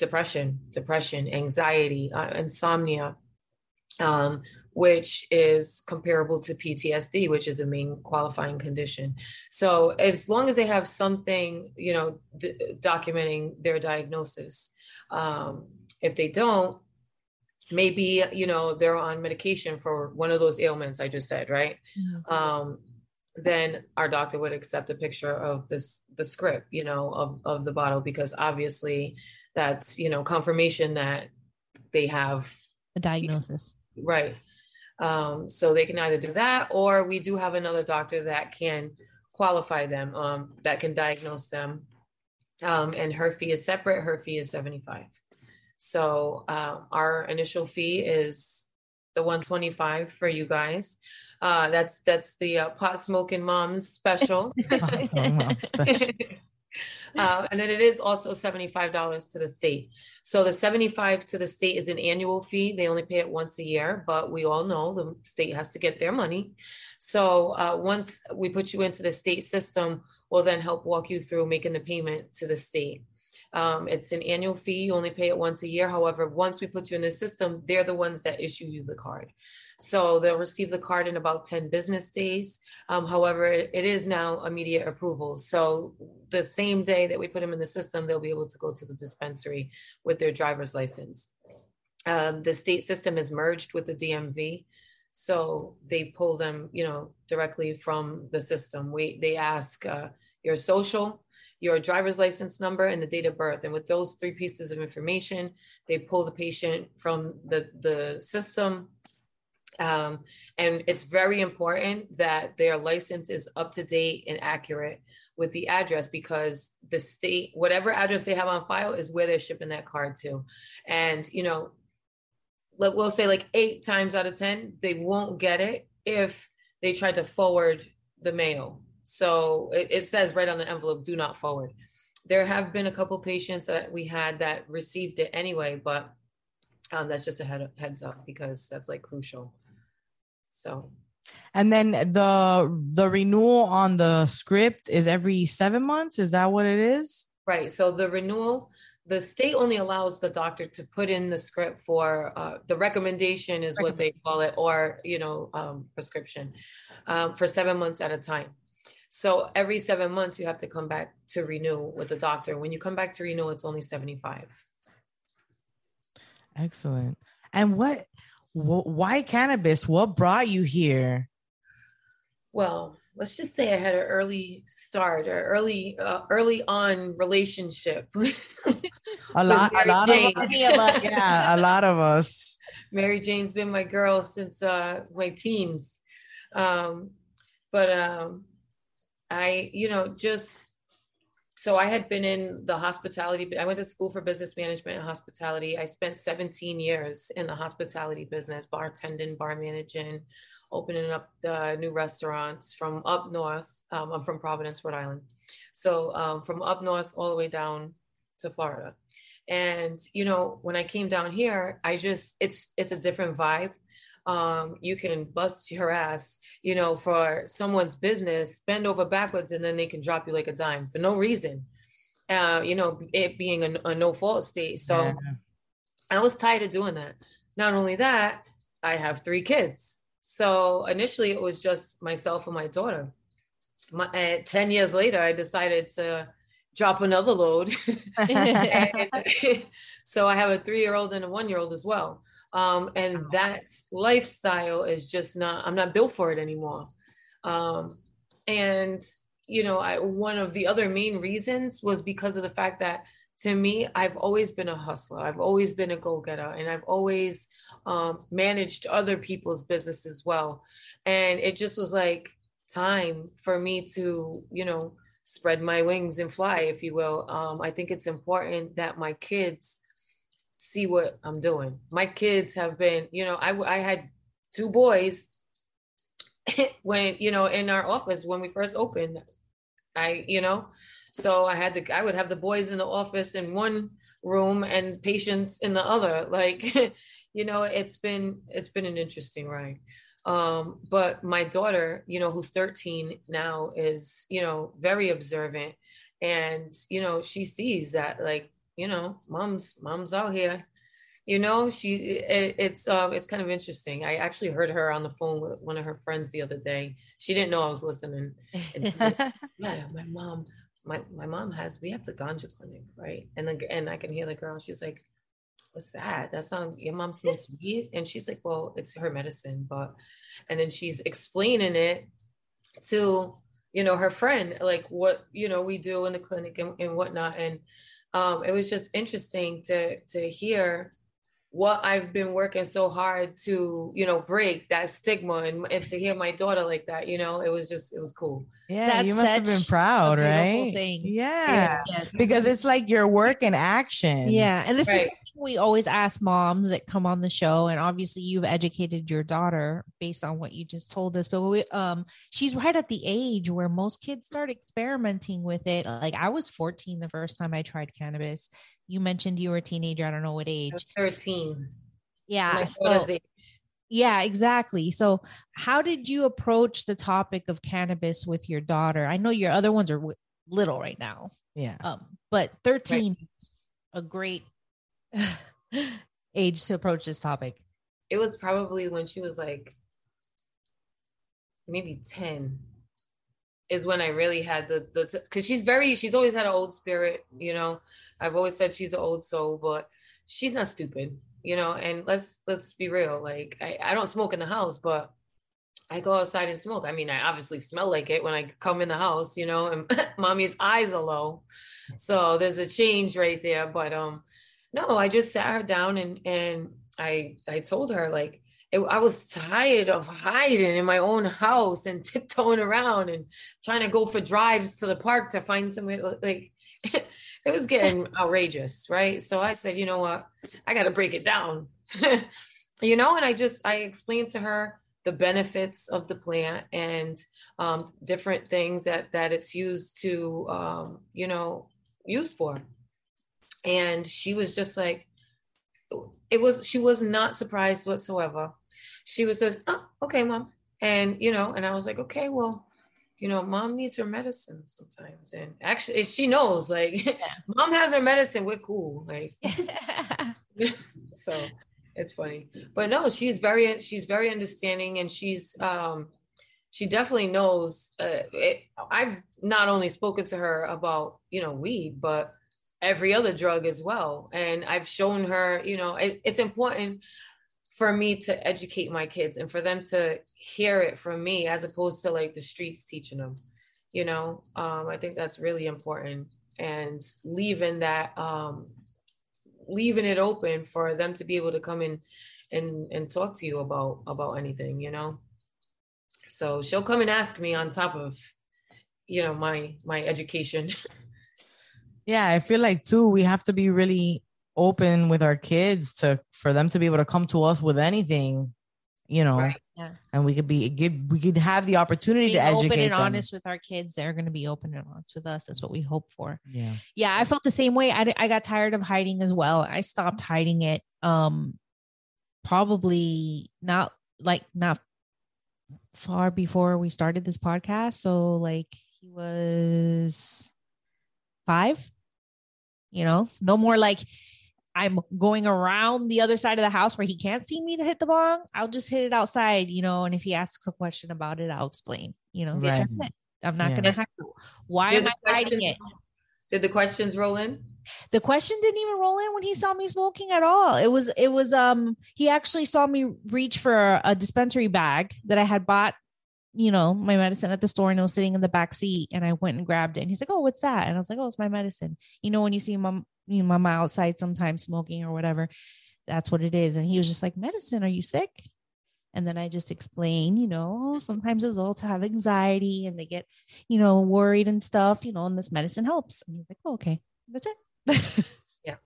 depression, depression, anxiety, uh, insomnia, um, which is comparable to PTSD, which is a main qualifying condition. So as long as they have something, you know, d- documenting their diagnosis, um, if they don't, maybe you know they're on medication for one of those ailments I just said, right? Um, then our doctor would accept a picture of this the script, you know, of of the bottle because obviously that's you know confirmation that they have A diagnosis. Right. Um, so they can either do that or we do have another doctor that can qualify them, um, that can diagnose them. Um, and her fee is separate. Her fee is 75. So uh, our initial fee is the 125 for you guys. Uh, that's that's the uh, pot smoking moms special. [LAUGHS] Awesome, mom special. [LAUGHS] Uh, and then it is also $75 to the state. So the 75 to the state is an annual fee. They only pay it once a year, but we all know the state has to get their money. So uh, once we put you into the state system, we'll then help walk you through making the payment to the state. Um, it's an annual fee. You only pay it once a year. However, once we put you in the system, they're the ones that issue you the card. So they'll receive the card in about 10 business days. Um, however, it, is now immediate approval. So the same day that we put them in the system, they'll be able to go to the dispensary with their driver's license. Um, the state system is merged with the DMV. So they pull them, you know, directly from the system. We they ask uh, your social, your driver's license number, and the date of birth. And with those three pieces of information, they pull the patient from the the system Um, and it's very important that their license is up to date and accurate with the address because the state, whatever address they have on file, is where they're shipping that card to. And, you know, let, we'll say like eight times out of 10, they won't get it if they try to forward the mail. So it, it says right on the envelope, do not forward. There have been a couple patients that we had that received it anyway, but um, that's just a head, heads up because that's like crucial. So and then the the renewal on the script is every seven months. Is that what it is? Right. So the renewal, the state only allows the doctor to put in the script for uh, the recommendation is what they call it, or you know, um, prescription um, for seven months at a time. So every seven months you have to come back to renew with the doctor. When you come back to renew, it's only seventy five. Excellent. And what why cannabis? What brought you here? Well, let's just say I had an early start or early uh, early on relationship. [LAUGHS] a lot, a lot of us. yeah, a lot of us. [LAUGHS] Mary Jane's been my girl since uh, my teens, um, but um, I, you know, just so I had been in the hospitality. I went to school for business management and hospitality. I spent 17 years in the hospitality business, bartending, bar managing, opening up the new restaurants from up north. Um, I'm from Providence, Rhode Island. So um, from up north all the way down to Florida. And you know, when I came down here, I just it's it's a different vibe um, you can bust your ass, you know, for someone's business, bend over backwards, and then they can drop you like a dime for no reason. Uh, you know, it being a, a no fault state. So yeah. I was tired of doing that. Not only that, I have three kids. So initially it was just myself and my daughter. My, uh, 10 years later, I decided to drop another load. [LAUGHS] [LAUGHS] so I have a three year old and a one year old as well. Um, and that lifestyle is just not, I'm not built for it anymore. Um, and, you know, I, one of the other main reasons was because of the fact that to me, I've always been a hustler. I've always been a go getter and I've always um, managed other people's business as well. And it just was like time for me to, you know, spread my wings and fly, if you will. Um, I think it's important that my kids see what I'm doing. My kids have been, you know, I, I had two boys [LAUGHS] when, you know, in our office when we first opened. I, you know, so I had the, I would have the boys in the office in one room and patients in the other. Like, [LAUGHS] you know, it's been, it's been an interesting ride. Um, but my daughter, you know, who's 13 now is, you know, very observant. And, you know, she sees that like you know, mom's mom's out here. You know, she it, it's um it's kind of interesting. I actually heard her on the phone with one of her friends the other day. She didn't know I was listening. Like, [LAUGHS] yeah, my mom, my my mom has we have the ganja clinic, right? And then and I can hear the girl. She's like, "What's that? That sounds your mom smokes weed?" And she's like, "Well, it's her medicine." But and then she's explaining it to you know her friend, like what you know we do in the clinic and, and whatnot. And um, it was just interesting to to hear what I've been working so hard to, you know, break that stigma and, and to hear my daughter like that, you know, it was just, it was cool. Yeah, That's you must have been proud, right? Thing. Yeah. yeah. Because it's like your work in action. Yeah. And this right. is we always ask moms that come on the show. And obviously you've educated your daughter based on what you just told us. But we um she's right at the age where most kids start experimenting with it. Like I was 14 the first time I tried cannabis you mentioned you were a teenager. I don't know what age. 13. Yeah. So, yeah, exactly. So, how did you approach the topic of cannabis with your daughter? I know your other ones are little right now. Yeah. Um, but 13 right. is a great [LAUGHS] age to approach this topic. It was probably when she was like maybe 10 is when I really had the the because she's very she's always had an old spirit, you know. I've always said she's an old soul, but she's not stupid, you know. And let's let's be real, like I, I don't smoke in the house, but I go outside and smoke. I mean, I obviously smell like it when I come in the house, you know, and [LAUGHS] mommy's eyes are low. So there's a change right there. But um no, I just sat her down and and I I told her like it, I was tired of hiding in my own house and tiptoeing around and trying to go for drives to the park to find somewhere like [LAUGHS] it was getting [LAUGHS] outrageous, right? So I said, you know what, I got to break it down, [LAUGHS] you know, and I just I explained to her the benefits of the plant and um, different things that that it's used to um, you know used for. And she was just like it was she was not surprised whatsoever she was just oh okay mom. And you know and i was like okay well you know mom needs her medicine sometimes. And actually she knows like yeah. [LAUGHS] mom has her medicine we're cool like [LAUGHS] [LAUGHS] so it's funny. But no she's very she's very understanding and she's um she definitely knows uh, it, i've not only spoken to her about you know weed but every other drug as well. And i've shown her you know it, it's important for me to educate my kids and for them to hear it from me as opposed to like the streets teaching them you know? Um, i think that's really important. And leaving that um, leaving it open for them to be able to come in and and talk to you about about anything you know? So she'll come and ask me on top of you know my my education. [LAUGHS] Yeah i feel like too we have to be really open with our kids to for them to be able to come to us with anything you know right. yeah. and we could be give we could have the opportunity Being to educate open and them. honest with our kids they're going to be open and honest with us that's what we hope for yeah yeah i felt the same way I, I got tired of hiding as well i stopped hiding it um probably not like not far before we started this podcast so like he was five you know no more like I'm going around the other side of the house where he can't see me to hit the bong, I'll just hit it outside, you know. And if he asks a question about it, I'll explain, you know. Right. That's it. I'm not yeah. gonna have to. Why did am I hiding it? Did the questions roll in? The question didn't even roll in when he saw me smoking at all. It was it was um he actually saw me reach for a dispensary bag that I had bought you know, my medicine at the store and it was sitting in the back seat and I went and grabbed it. And he's like, Oh, what's that? And I was like, Oh, it's my medicine. You know, when you see mom, you know, mama outside sometimes smoking or whatever, that's what it is. And he was just like, Medicine, are you sick? And then I just explain, you know, sometimes adults have anxiety and they get, you know, worried and stuff, you know, and this medicine helps. And he's like, oh, okay, that's it. [LAUGHS] yeah.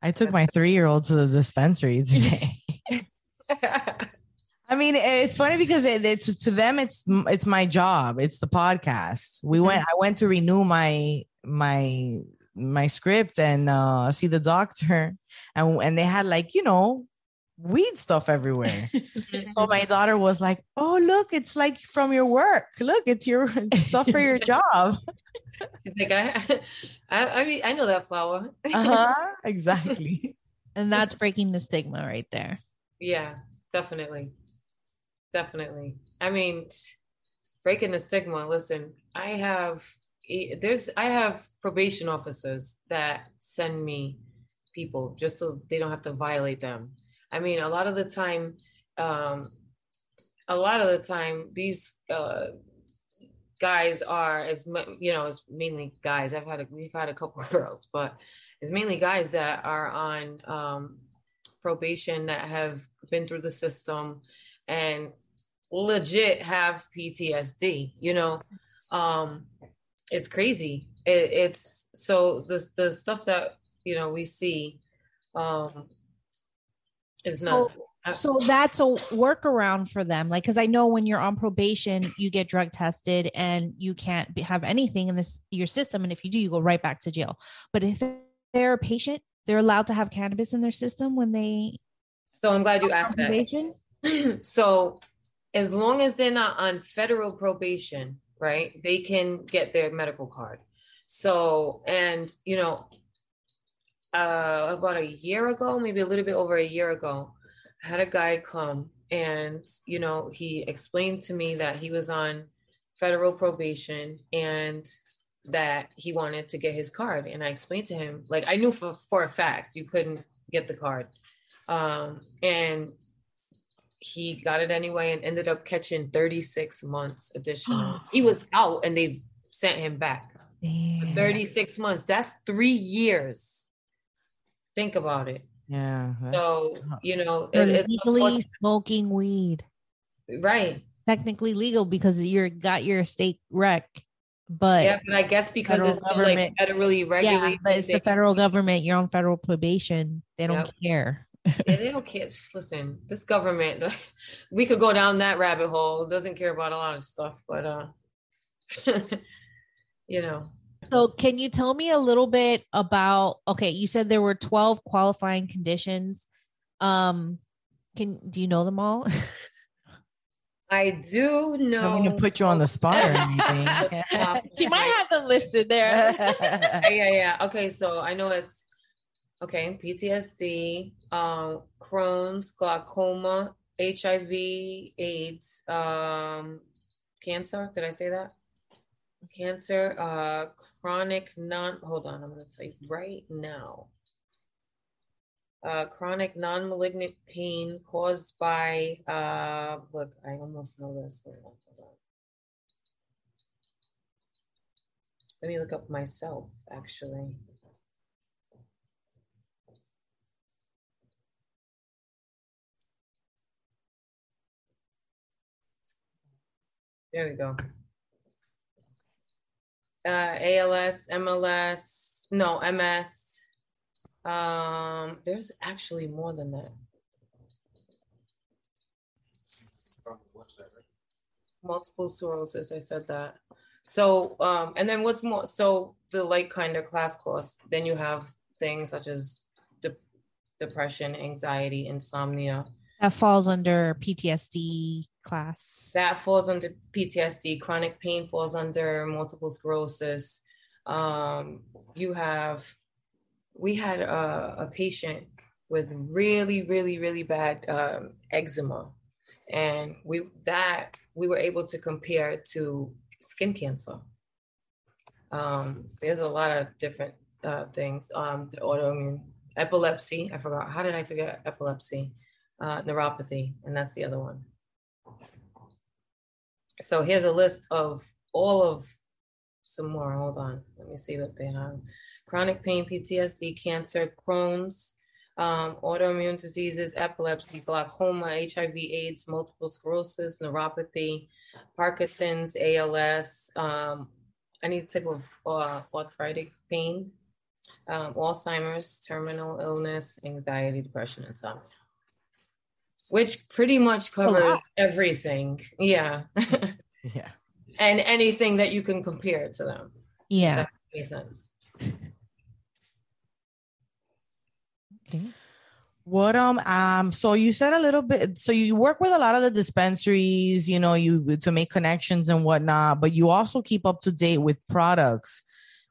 I took my three year old to the dispensary [LAUGHS] today. [LAUGHS] I mean, it's funny because it, it's to them, it's it's my job. It's the podcast. We mm-hmm. went. I went to renew my my my script and uh, see the doctor, and and they had like you know weed stuff everywhere. [LAUGHS] so my daughter was like, "Oh, look, it's like from your work. Look, it's your [LAUGHS] stuff for your job." [LAUGHS] like I, I, I mean, I know that flower. uh huh. Exactly. and that's breaking the stigma right there. Yeah, definitely definitely. I mean, breaking the stigma. Listen, I have there's I have probation officers that send me people just so they don't have to violate them. I mean, a lot of the time, um, a lot of the time, these uh, guys are as you know, it's mainly guys. I've had a, we've had a couple [LAUGHS] girls, but it's mainly guys that are on um, probation that have been through the system and legit have PTSD, you know. Um it's crazy. It, it's so the the stuff that you know we see um is so, not so that's a workaround for them like because i know when you're on probation you get drug tested and you can't be, have anything in this your system and if you do you go right back to jail but if they're a patient they're allowed to have cannabis in their system when they so i'm glad you asked probation. that [CLEARS THROAT] so as long as they're not on federal probation, right, they can get their medical card. So, and you know, uh, about a year ago, maybe a little bit over a year ago, I had a guy come and you know he explained to me that he was on federal probation and that he wanted to get his card. And i explained to him like i knew for, for a fact you couldn't get the card. Um, and he got it anyway and ended up catching 36 months additional. Oh. he was out and they sent him back. 36 months. That's three years. Think about it. Yeah. So tough. you know, it, it's legally smoking weed. right. Technically legal because you're got your state rec, but Yeah, but I guess because it's still, like government- federally yeah, regulated, but it's the federal government. You're on federal probation. They don't Yep. care. Yeah, they don't care. Just Listen, this government, [LAUGHS] we could go down that rabbit hole. Doesn't care about a lot of stuff, but uh, [LAUGHS] you know, So, can you tell me a little bit about? Okay, you said there were twelve qualifying conditions. Um, can do you know them all? [LAUGHS] I do know. I'm gonna put you on the spot or anything. she might have them listed there. yeah, yeah, yeah. Okay, so I know it's okay. PTSD, um, Crohn's, glaucoma, HIV, AIDS, um, cancer. Did I say that? Cancer, uh, chronic non. Hold on, I'm gonna tell you right now. Uh, chronic non-malignant pain caused by uh, look, I almost know this. Hold on, hold on. Let me look up myself, actually. There we go. Uh, ALS, MLS, no, MS. Um, there's actually more than that. From the website, right? multiple sclerosis. I said that. So, um, and then what's more? So the like kind of class course. Then you have things such as de- depression, anxiety, insomnia. That falls under PTSD class. That falls under PTSD. Chronic pain falls under multiple sclerosis. Um, you have. We had a, a patient with really, really, really bad um, eczema, and we that we were able to compare to skin cancer. Um, there's a lot of different uh, things. Um, the autoimmune epilepsy. I forgot. How did I forget epilepsy? Uh, neuropathy, and that's the other one. So here's a list of all of some more. Hold on. Let me see what they have. Chronic pain, PTSD, cancer, Crohn's, um, autoimmune diseases, epilepsy, glaucoma, HIV, AIDS, multiple sclerosis, neuropathy, Parkinson's, ALS, um, any type of uh, arthritic pain, um, Alzheimer's, terminal illness, anxiety, depression, insomnia. Which pretty much covers everything. Yeah. [LAUGHS] yeah. and anything that you can compare to them. yeah. Makes sense. Okay. What um um so you said a little bit so you work with a lot of the dispensaries, you know, you to make connections and whatnot, but you also keep up to date with products.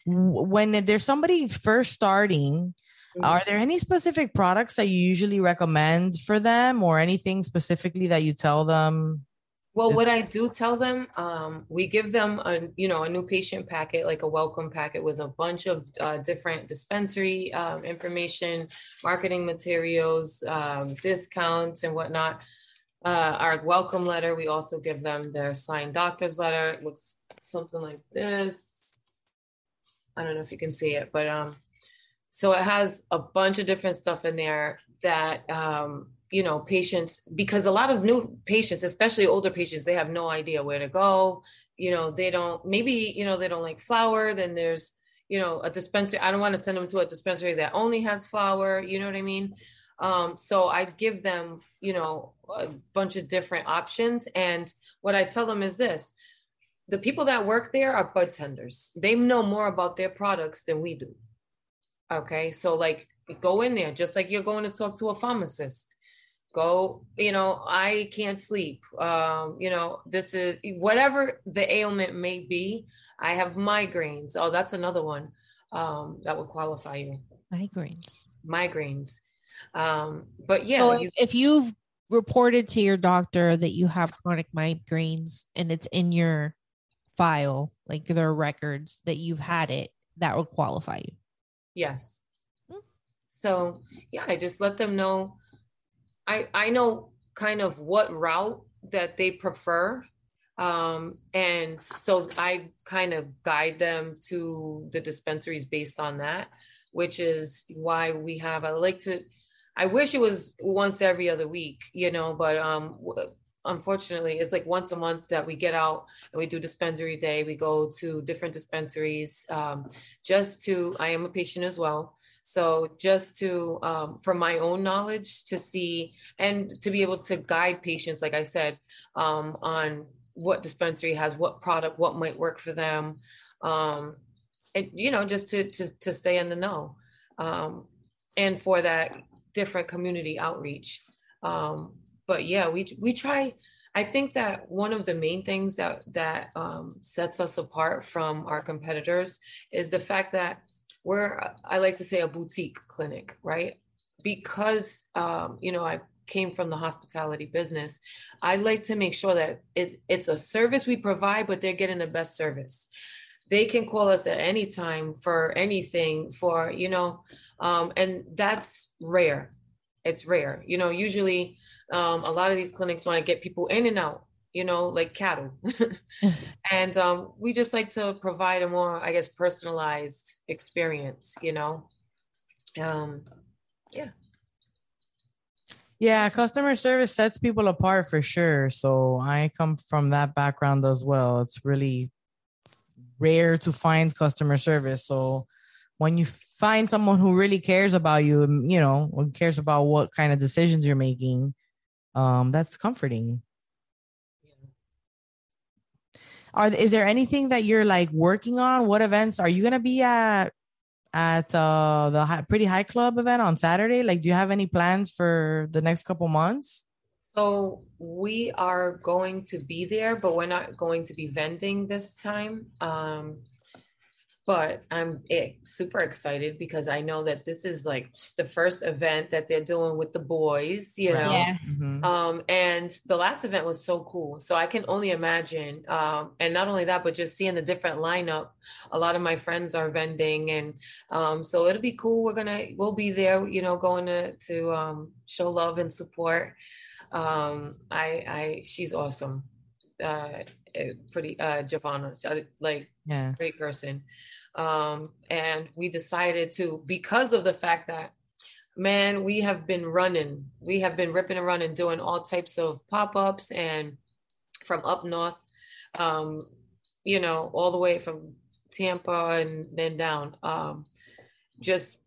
When there's somebody first starting, are there any specific products that you usually recommend for them or anything specifically that you tell them? Well, what I do tell them, um, we give them a you know a new patient packet, like a welcome packet with a bunch of uh, different dispensary um, information, marketing materials, um, discounts, and whatnot. Uh, our welcome letter, we also give them their signed doctor's letter. It looks something like this. I don't know if you can see it, but um, so it has a bunch of different stuff in there that um, you know patients because a lot of new patients especially older patients they have no idea where to go. You know they don't maybe you know they don't like flour then there's you know a dispensary i don't want to send them to a dispensary that only has flour you know what i mean? Um, so I'd give them you know a bunch of different options and what i tell them is this the people that work there are bud tenders they know more about their products than we do okay so like go in there just like you're going to talk to a pharmacist go you know i can't sleep um you know this is whatever the ailment may be i have migraines oh that's another one um that would qualify you Migraines. migraines um but yeah so you, if, if you've reported to your doctor that you have chronic migraines and it's in your file, like their records that you've had it, that would qualify you. Yes. So yeah i just let them know. I i know kind of what route that they prefer um and so i kind of guide them to the dispensaries based on that which is why we have i like to I wish it was once every other week, you know, but um, unfortunately, it's like once a month that we get out and we do dispensary day. We go to different dispensaries um, just to. I am a patient as well, so just to, um, from my own knowledge, to see and to be able to guide patients, like I said, um, on what dispensary has what product, what might work for them, um, and you know, just to to to stay in the know, um, and for that different community outreach. Um, but yeah, we we try. I think that one of the main things that that um, sets us apart from our competitors is the fact that we're I like to say a boutique clinic, right? Because um, you know I came from the hospitality business, I like to make sure that it, it's a service we provide, but they're getting the best service. They can call us at any time for anything, for you know, um, and that's rare it's rare. You know, usually um, a lot of these clinics want to get people in and out, you know, like cattle. [LAUGHS] and um, we just like to provide a more, I guess, personalized experience, you know. Um, yeah. Yeah, customer service sets people apart for sure. So I come from that background as well. It's really rare to find customer service. So when you find someone who really cares about you, you know, cares about what kind of decisions you're making, um, that's comforting. Are is there anything that you're like working on? What events are you gonna be at at uh, the high, Pretty High Club event on Saturday? Like, do you have any plans for the next couple months? So we are going to be there, but we're not going to be vending this time. Um, but I'm eh, super excited because I know that this is like the first event that they're doing with the boys, you know. Yeah. Mhm. Um, and the last event was so cool. So I can only imagine. Um, and not only that, but just seeing the different lineup. A lot of my friends are vending, and um, so it'll be cool. We're gonna we'll be there, you know, going to to um, show love and support. Um, I I she's awesome. Uh, eh, pretty uh, Giovanna, like Yeah. great person. Um, and we decided to, because of the fact that, man, we have been running, we have been ripping and running, doing all types of pop ups and from up north, um, you know, all the way from Tampa and then down, um, just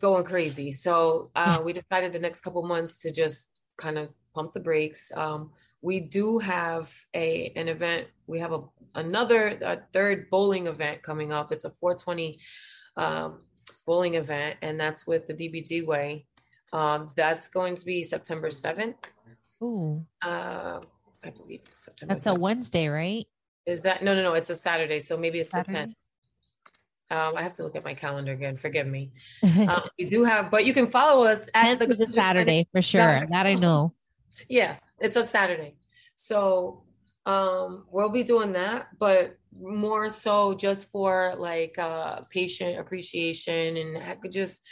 going crazy. So uh, we decided the next couple months to just kind of pump the brakes. Um, we do have a an event. We have a another a third bowling event coming up. It's a 420 um, bowling event, and that's with the DBD Way. Um, that's going to be September 7th. Ooh, Uh, I believe it's September. that's a Wednesday, right? Is that no, no, no? It's a Saturday, so maybe it's the 10th. Um, I have to look at my calendar again. Forgive me. [LAUGHS] Um, we do have, but you can follow us at is a Saturday for sure. That I know. Yeah, it's a Saturday. So um we'll be doing that, but more so just for like uh patient appreciation and just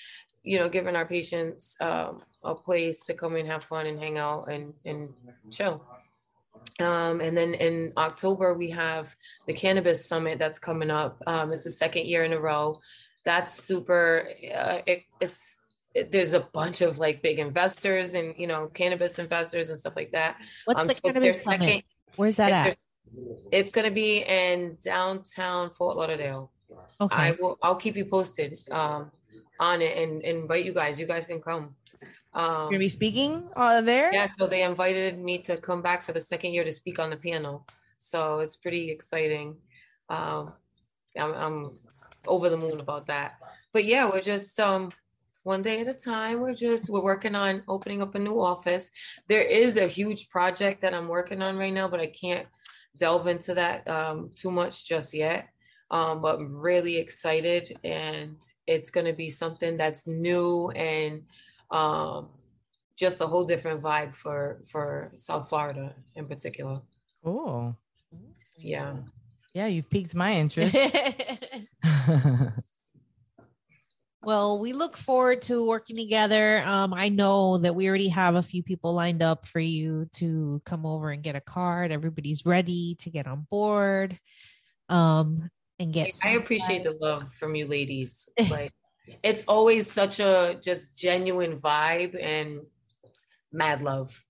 you know giving our patients um a place to come and have fun and hang out and and chill. Um, and then in October we have the cannabis summit that's coming up. Um, it's the second year in a row. That's super. Uh, it, it's it, there's a bunch of like big investors and you know cannabis investors and stuff like that. What's Um, the so cannabis their summit? Where's that it's at? It's gonna be in downtown Fort Lauderdale. Okay. I Okay. will. I'll keep you posted um, on it and, and invite you guys. You guys can come. You're Um, gonna be speaking uh, there. yeah, so they invited me to come back for the second year to speak on the panel. So it's pretty exciting. Um, I'm, I'm over the moon about that. But yeah, we're just um, one day at a time. We're just we're working on opening up a new office. There is a huge project that I'm working on right now, but I can't delve into that um, too much just yet. Um, but I'm really excited, and it's going to be something that's new and um, just a whole different vibe for for South Florida in particular. Cool. Yeah. Yeah, you've piqued my interest. [LAUGHS] [LAUGHS] well, we look forward to working together. Um, I know that we already have a few people lined up for you to come over and get a card. Everybody's ready to get on board. Um, and get. I appreciate the love from you ladies. [LAUGHS] Like it's always such a just genuine vibe and mad love.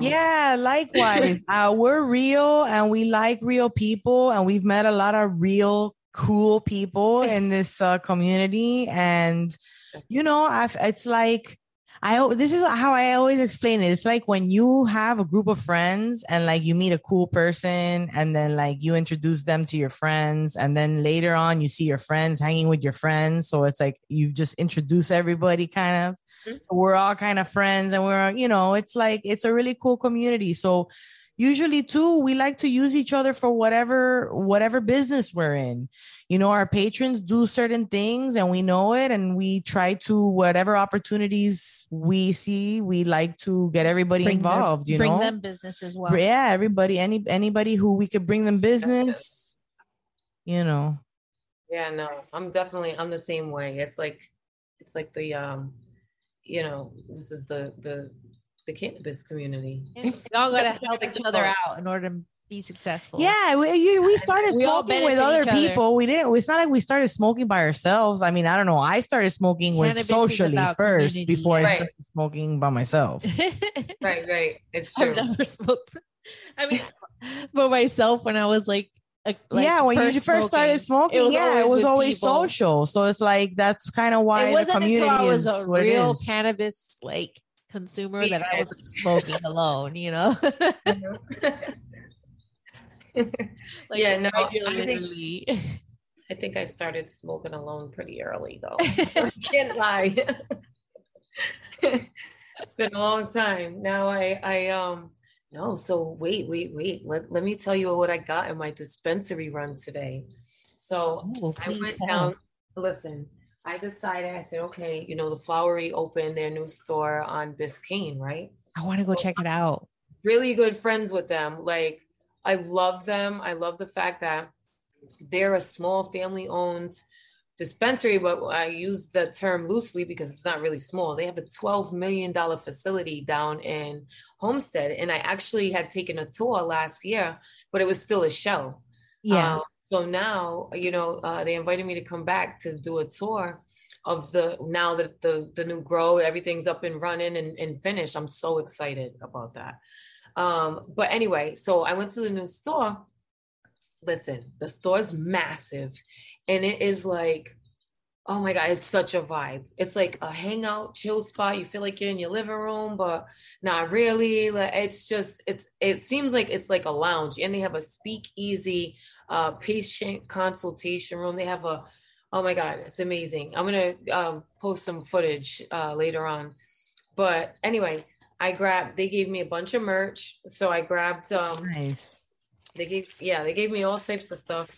Yeah, likewise. [LAUGHS] uh, we're real and we like real people, and we've met a lot of real cool people [LAUGHS] in this uh, community. And you know, I've, it's like I this is how I always explain it. It's like when you have a group of friends and like you meet a cool person, and then like you introduce them to your friends, and then later on you see your friends hanging with your friends. So it's like you just introduce everybody, kind of Mhm. so we're all kind of friends and we're you know it's like it's a really cool community so usually too we like to use each other for whatever whatever business we're in you know our patrons do certain things and we know it and we try to whatever opportunities we see we like to get everybody Bring their- involved you bring know them business as well. yeah everybody any anybody who we could bring them business you know Yeah, no, I'm definitely I'm the same way. It's like it's like the um, you know, this is the the the cannabis community. We all gotta help each other out in order to be successful. Yeah, we, you, we started We smoking with other each other. people. We didn't. It's not like we started smoking by ourselves. I mean, I don't know. I started smoking with Cannabis is socially first community, before I started smoking by myself. [LAUGHS] Right, right. It's true. I've never smoked. I mean, for myself when I was like, like yeah, when you first started smoking, yeah, it was always people. social. So it's like that's kind of why It the wasn't community until I was is a what it real cannabis like consumer that I was like smoking alone. You know, [LAUGHS] [LAUGHS] like Yeah, no, I think- I think I started smoking alone pretty early though. [LAUGHS] I can't lie. it's been a long time. Now I I um no, so wait, wait, wait. Let, let me tell you what I got in my dispensary run today. So Oh, I went down. Listen, I decided. I said, okay, you know, the Flowery opened their new store on Biscayne, right? I want to go check it out. Really good friends with them. Like, I love them. I love the fact that they're a small family-owned dispensary, but I use the term loosely because it's not really small. They have a $12 million facility down in Homestead, and I actually had taken a tour last year, but it was still a show. Yeah, Um, so now, you know, uh, they invited me to come back to do a tour of the now that the the new grow, everything's up and running and, and finished. I'm so excited about that. Um, but anyway, so I went to the new store. Listen, the store's massive, and it is like, oh my god, it's such a vibe. It's like a hangout, chill spot. You feel like you're in your living room, but not really. Like it's just, it's it seems like it's like a lounge, and they have a speakeasy uh, patient consultation room. They have a, oh my God, it's amazing. I'm gonna um, post some footage uh, later on. But anyway, I grabbed. They gave me a bunch of merch, so I grabbed. Um, Nice. they gave, yeah, they gave me all types of stuff.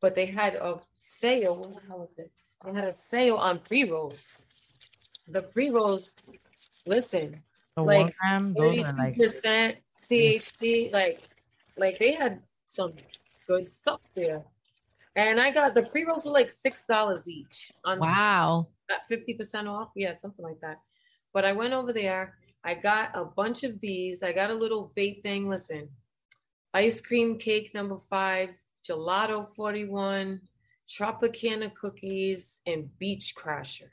But they had a sale. What the hell is it? They had a sale on pre rolls. The pre rolls. Listen, The like, those are like percent THC. Like, like they had some good stuff there. And I got the pre rolls were like six dollars each on wow. at fifty percent off. Yeah, something like that. But I went over there. I got a bunch of these. I got a little vape thing. Listen, ice cream cake number five, gelato forty one, Tropicana cookies, and beach crasher.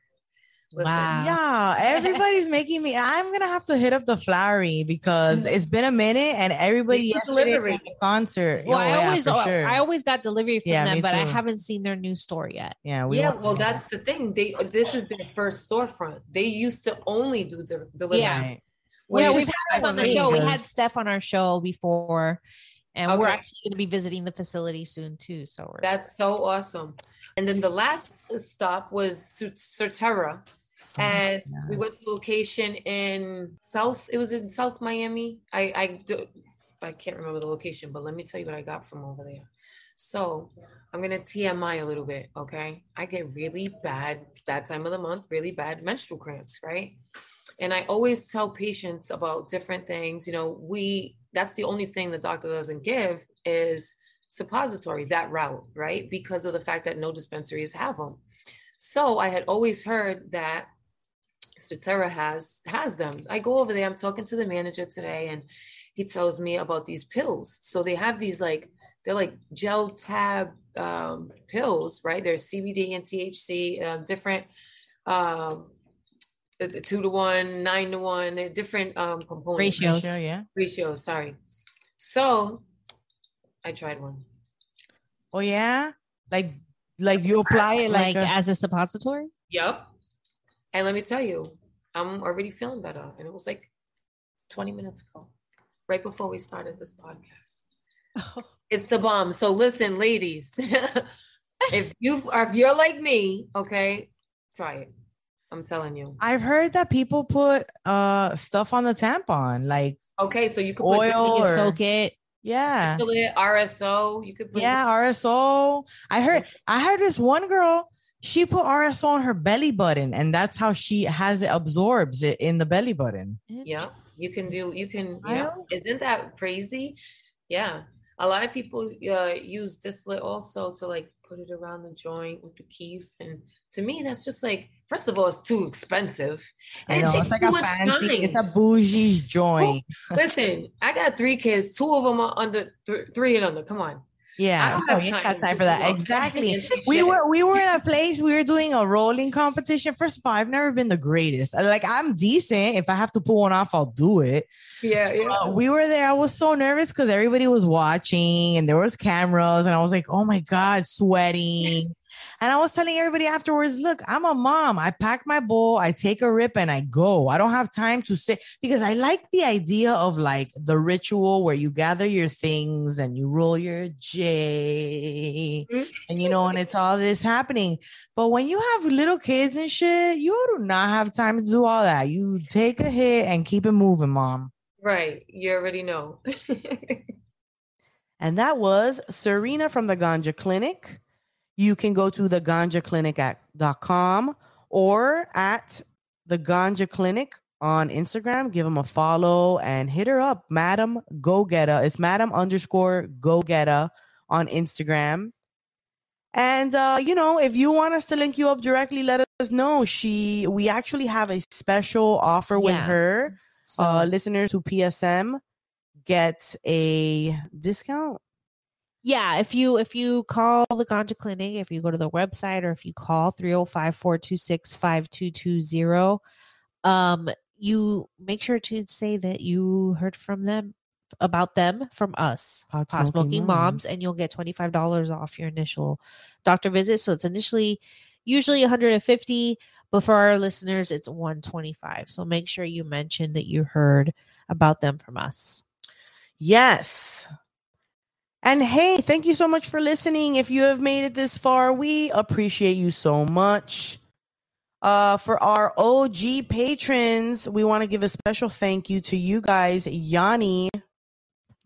Listen, Wow. Yeah, everybody's [LAUGHS] making me. I'm gonna have to hit up the flowery because mm-hmm. it's been a minute, and everybody They do yesterday delivery. at the concert. Well, oh, I yeah, always, for sure. I always got delivery from Yeah, them, me but I haven't seen their new store yet. yeah, we yeah, well, that's the thing. They this is their first storefront. They used to only do de- delivery. Yeah. Right. which yeah, we've had them on the amazing. show. We had Steph on our show before, and we're actually going to be visiting the facility soon too. So we're That's so awesome. And then the last stop was to Surterra. Oh, and we went to the location in South, it was in South Miami. I I do, I can't remember the location, but let me tell you what I got from over there. So I'm gonna TMI a little bit, okay? I get really bad that time of the month, really bad menstrual cramps, right? And I always tell patients about different things. You know, we that's the only thing the doctor doesn't give is suppository that route, right? Because of the fact that no dispensaries have them. So I had always heard that Surterra has has them. I go over there. I'm talking to the manager today, and he tells me about these pills. So they have these like they're like gel tab um, pills, right? There's CBD and THC, uh, different um, the, the two to one, nine to one, different um, components. Ratios. Sure, yeah. Ratios, sorry. So I tried one. Oh yeah, like like you apply it like, like, a- as a suppository. Yep. And let me tell you, I'm already feeling better. And it was like 20 minutes ago, right before we started this podcast. [LAUGHS] It's the bomb. So listen, ladies, [LAUGHS] if you are if you're like me, okay, try it. I'm telling you. I've heard that people put uh stuff on the tampon, like Okay, so you could put Oil You or- soak it. yeah, RSO. You could put yeah, RSO. I heard I heard this one girl. She put RSO on her belly button, and that's how she has it absorbs it in the belly button. Yeah, you can do. You can. Yeah, isn't that crazy? Yeah, a lot of people uh, use distillate also to like put it around the joint with the keef, and to me, that's just like first of all, it's too expensive, and it know takes it's like a fancy, it's a bougie joint. Listen, I got three kids. Two of them are under th- three and under. Come on, Yeah, I don't have ain't time time for that. Exactly. [LAUGHS] we were we were in a place we were doing a rolling competition. First of all, I've never been the greatest. Like I'm decent. If I have to pull one off, I'll do it. Yeah, yeah. Uh, we were there. I was so nervous because everybody was watching and there was cameras, and I was like, "Oh my god, sweating." And I was telling everybody afterwards, "Look, I'm a mom. I pack my bowl, I take a rip, and I go. I don't have time to sit because I like the idea of like the ritual where you gather your things and you roll your J, and you know, and it's all this happening. But when you have little kids and shit, you do not have time to do all that. You take a hit and keep it moving, mom." right. You already know. [LAUGHS] And that was Serena from the Ganja Clinic. You can go to the ganjaclinic.com or at the Ganja Clinic on Instagram. Give them a follow and hit her up, Madam Go Getter. It's Madam underscore Go Getter on Instagram. And uh, you know, if you want us to link you up directly, let us know. She, we actually have a special offer with her. So, Uh, listeners who PSM get a discount. Yeah, if you if you call the Ganja Clinic, if you go to the website or if you call 305-426-5220, um you make sure to say that you heard from them about them from us. Pot Pot smoking moms, Moms. and you'll get $25 off your initial doctor visit. So it's initially usually 150, but for our listeners, it's 125. So make sure you mention that you heard about them from us. Yes. And hey, thank you so much for listening. If you have made it this far, we appreciate you so much. Uh, for our OG patrons, we want to give a special thank you to you guys, Yanni,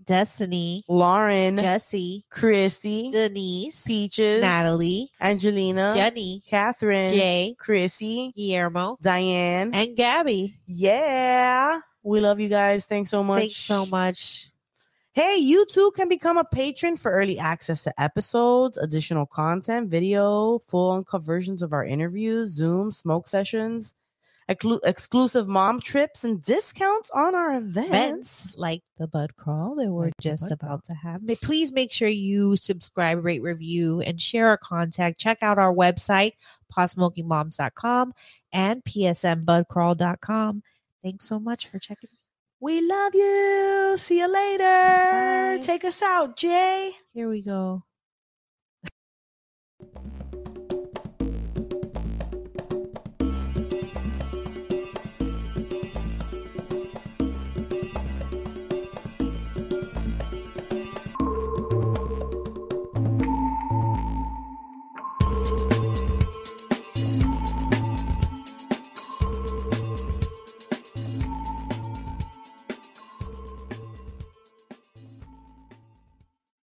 Destiny, Lauren, Jesse, Christy, Denise, Peaches, Natalie, Angelina, Jenny, Catherine, Jay, Chrissy, Guillermo, Diane. and Gabby. yeah. We love you guys. Thanks so much. Thanks so much. Hey, you too can become a patron for early access to episodes, additional content, video, full uncut versions of our interviews, Zoom, smoke sessions, exclu- exclusive mom trips, and discounts on our events. events like the bud crawl that we're Like just bud crawl. about to have. Ma- Please make sure you subscribe, rate, review, and share our contact. Check out our website, potsmokingmoms.com and psmbudcrawl.com. Thanks so much for checking. We love you. See you later. Bye. Take us out, Jay. Here we go.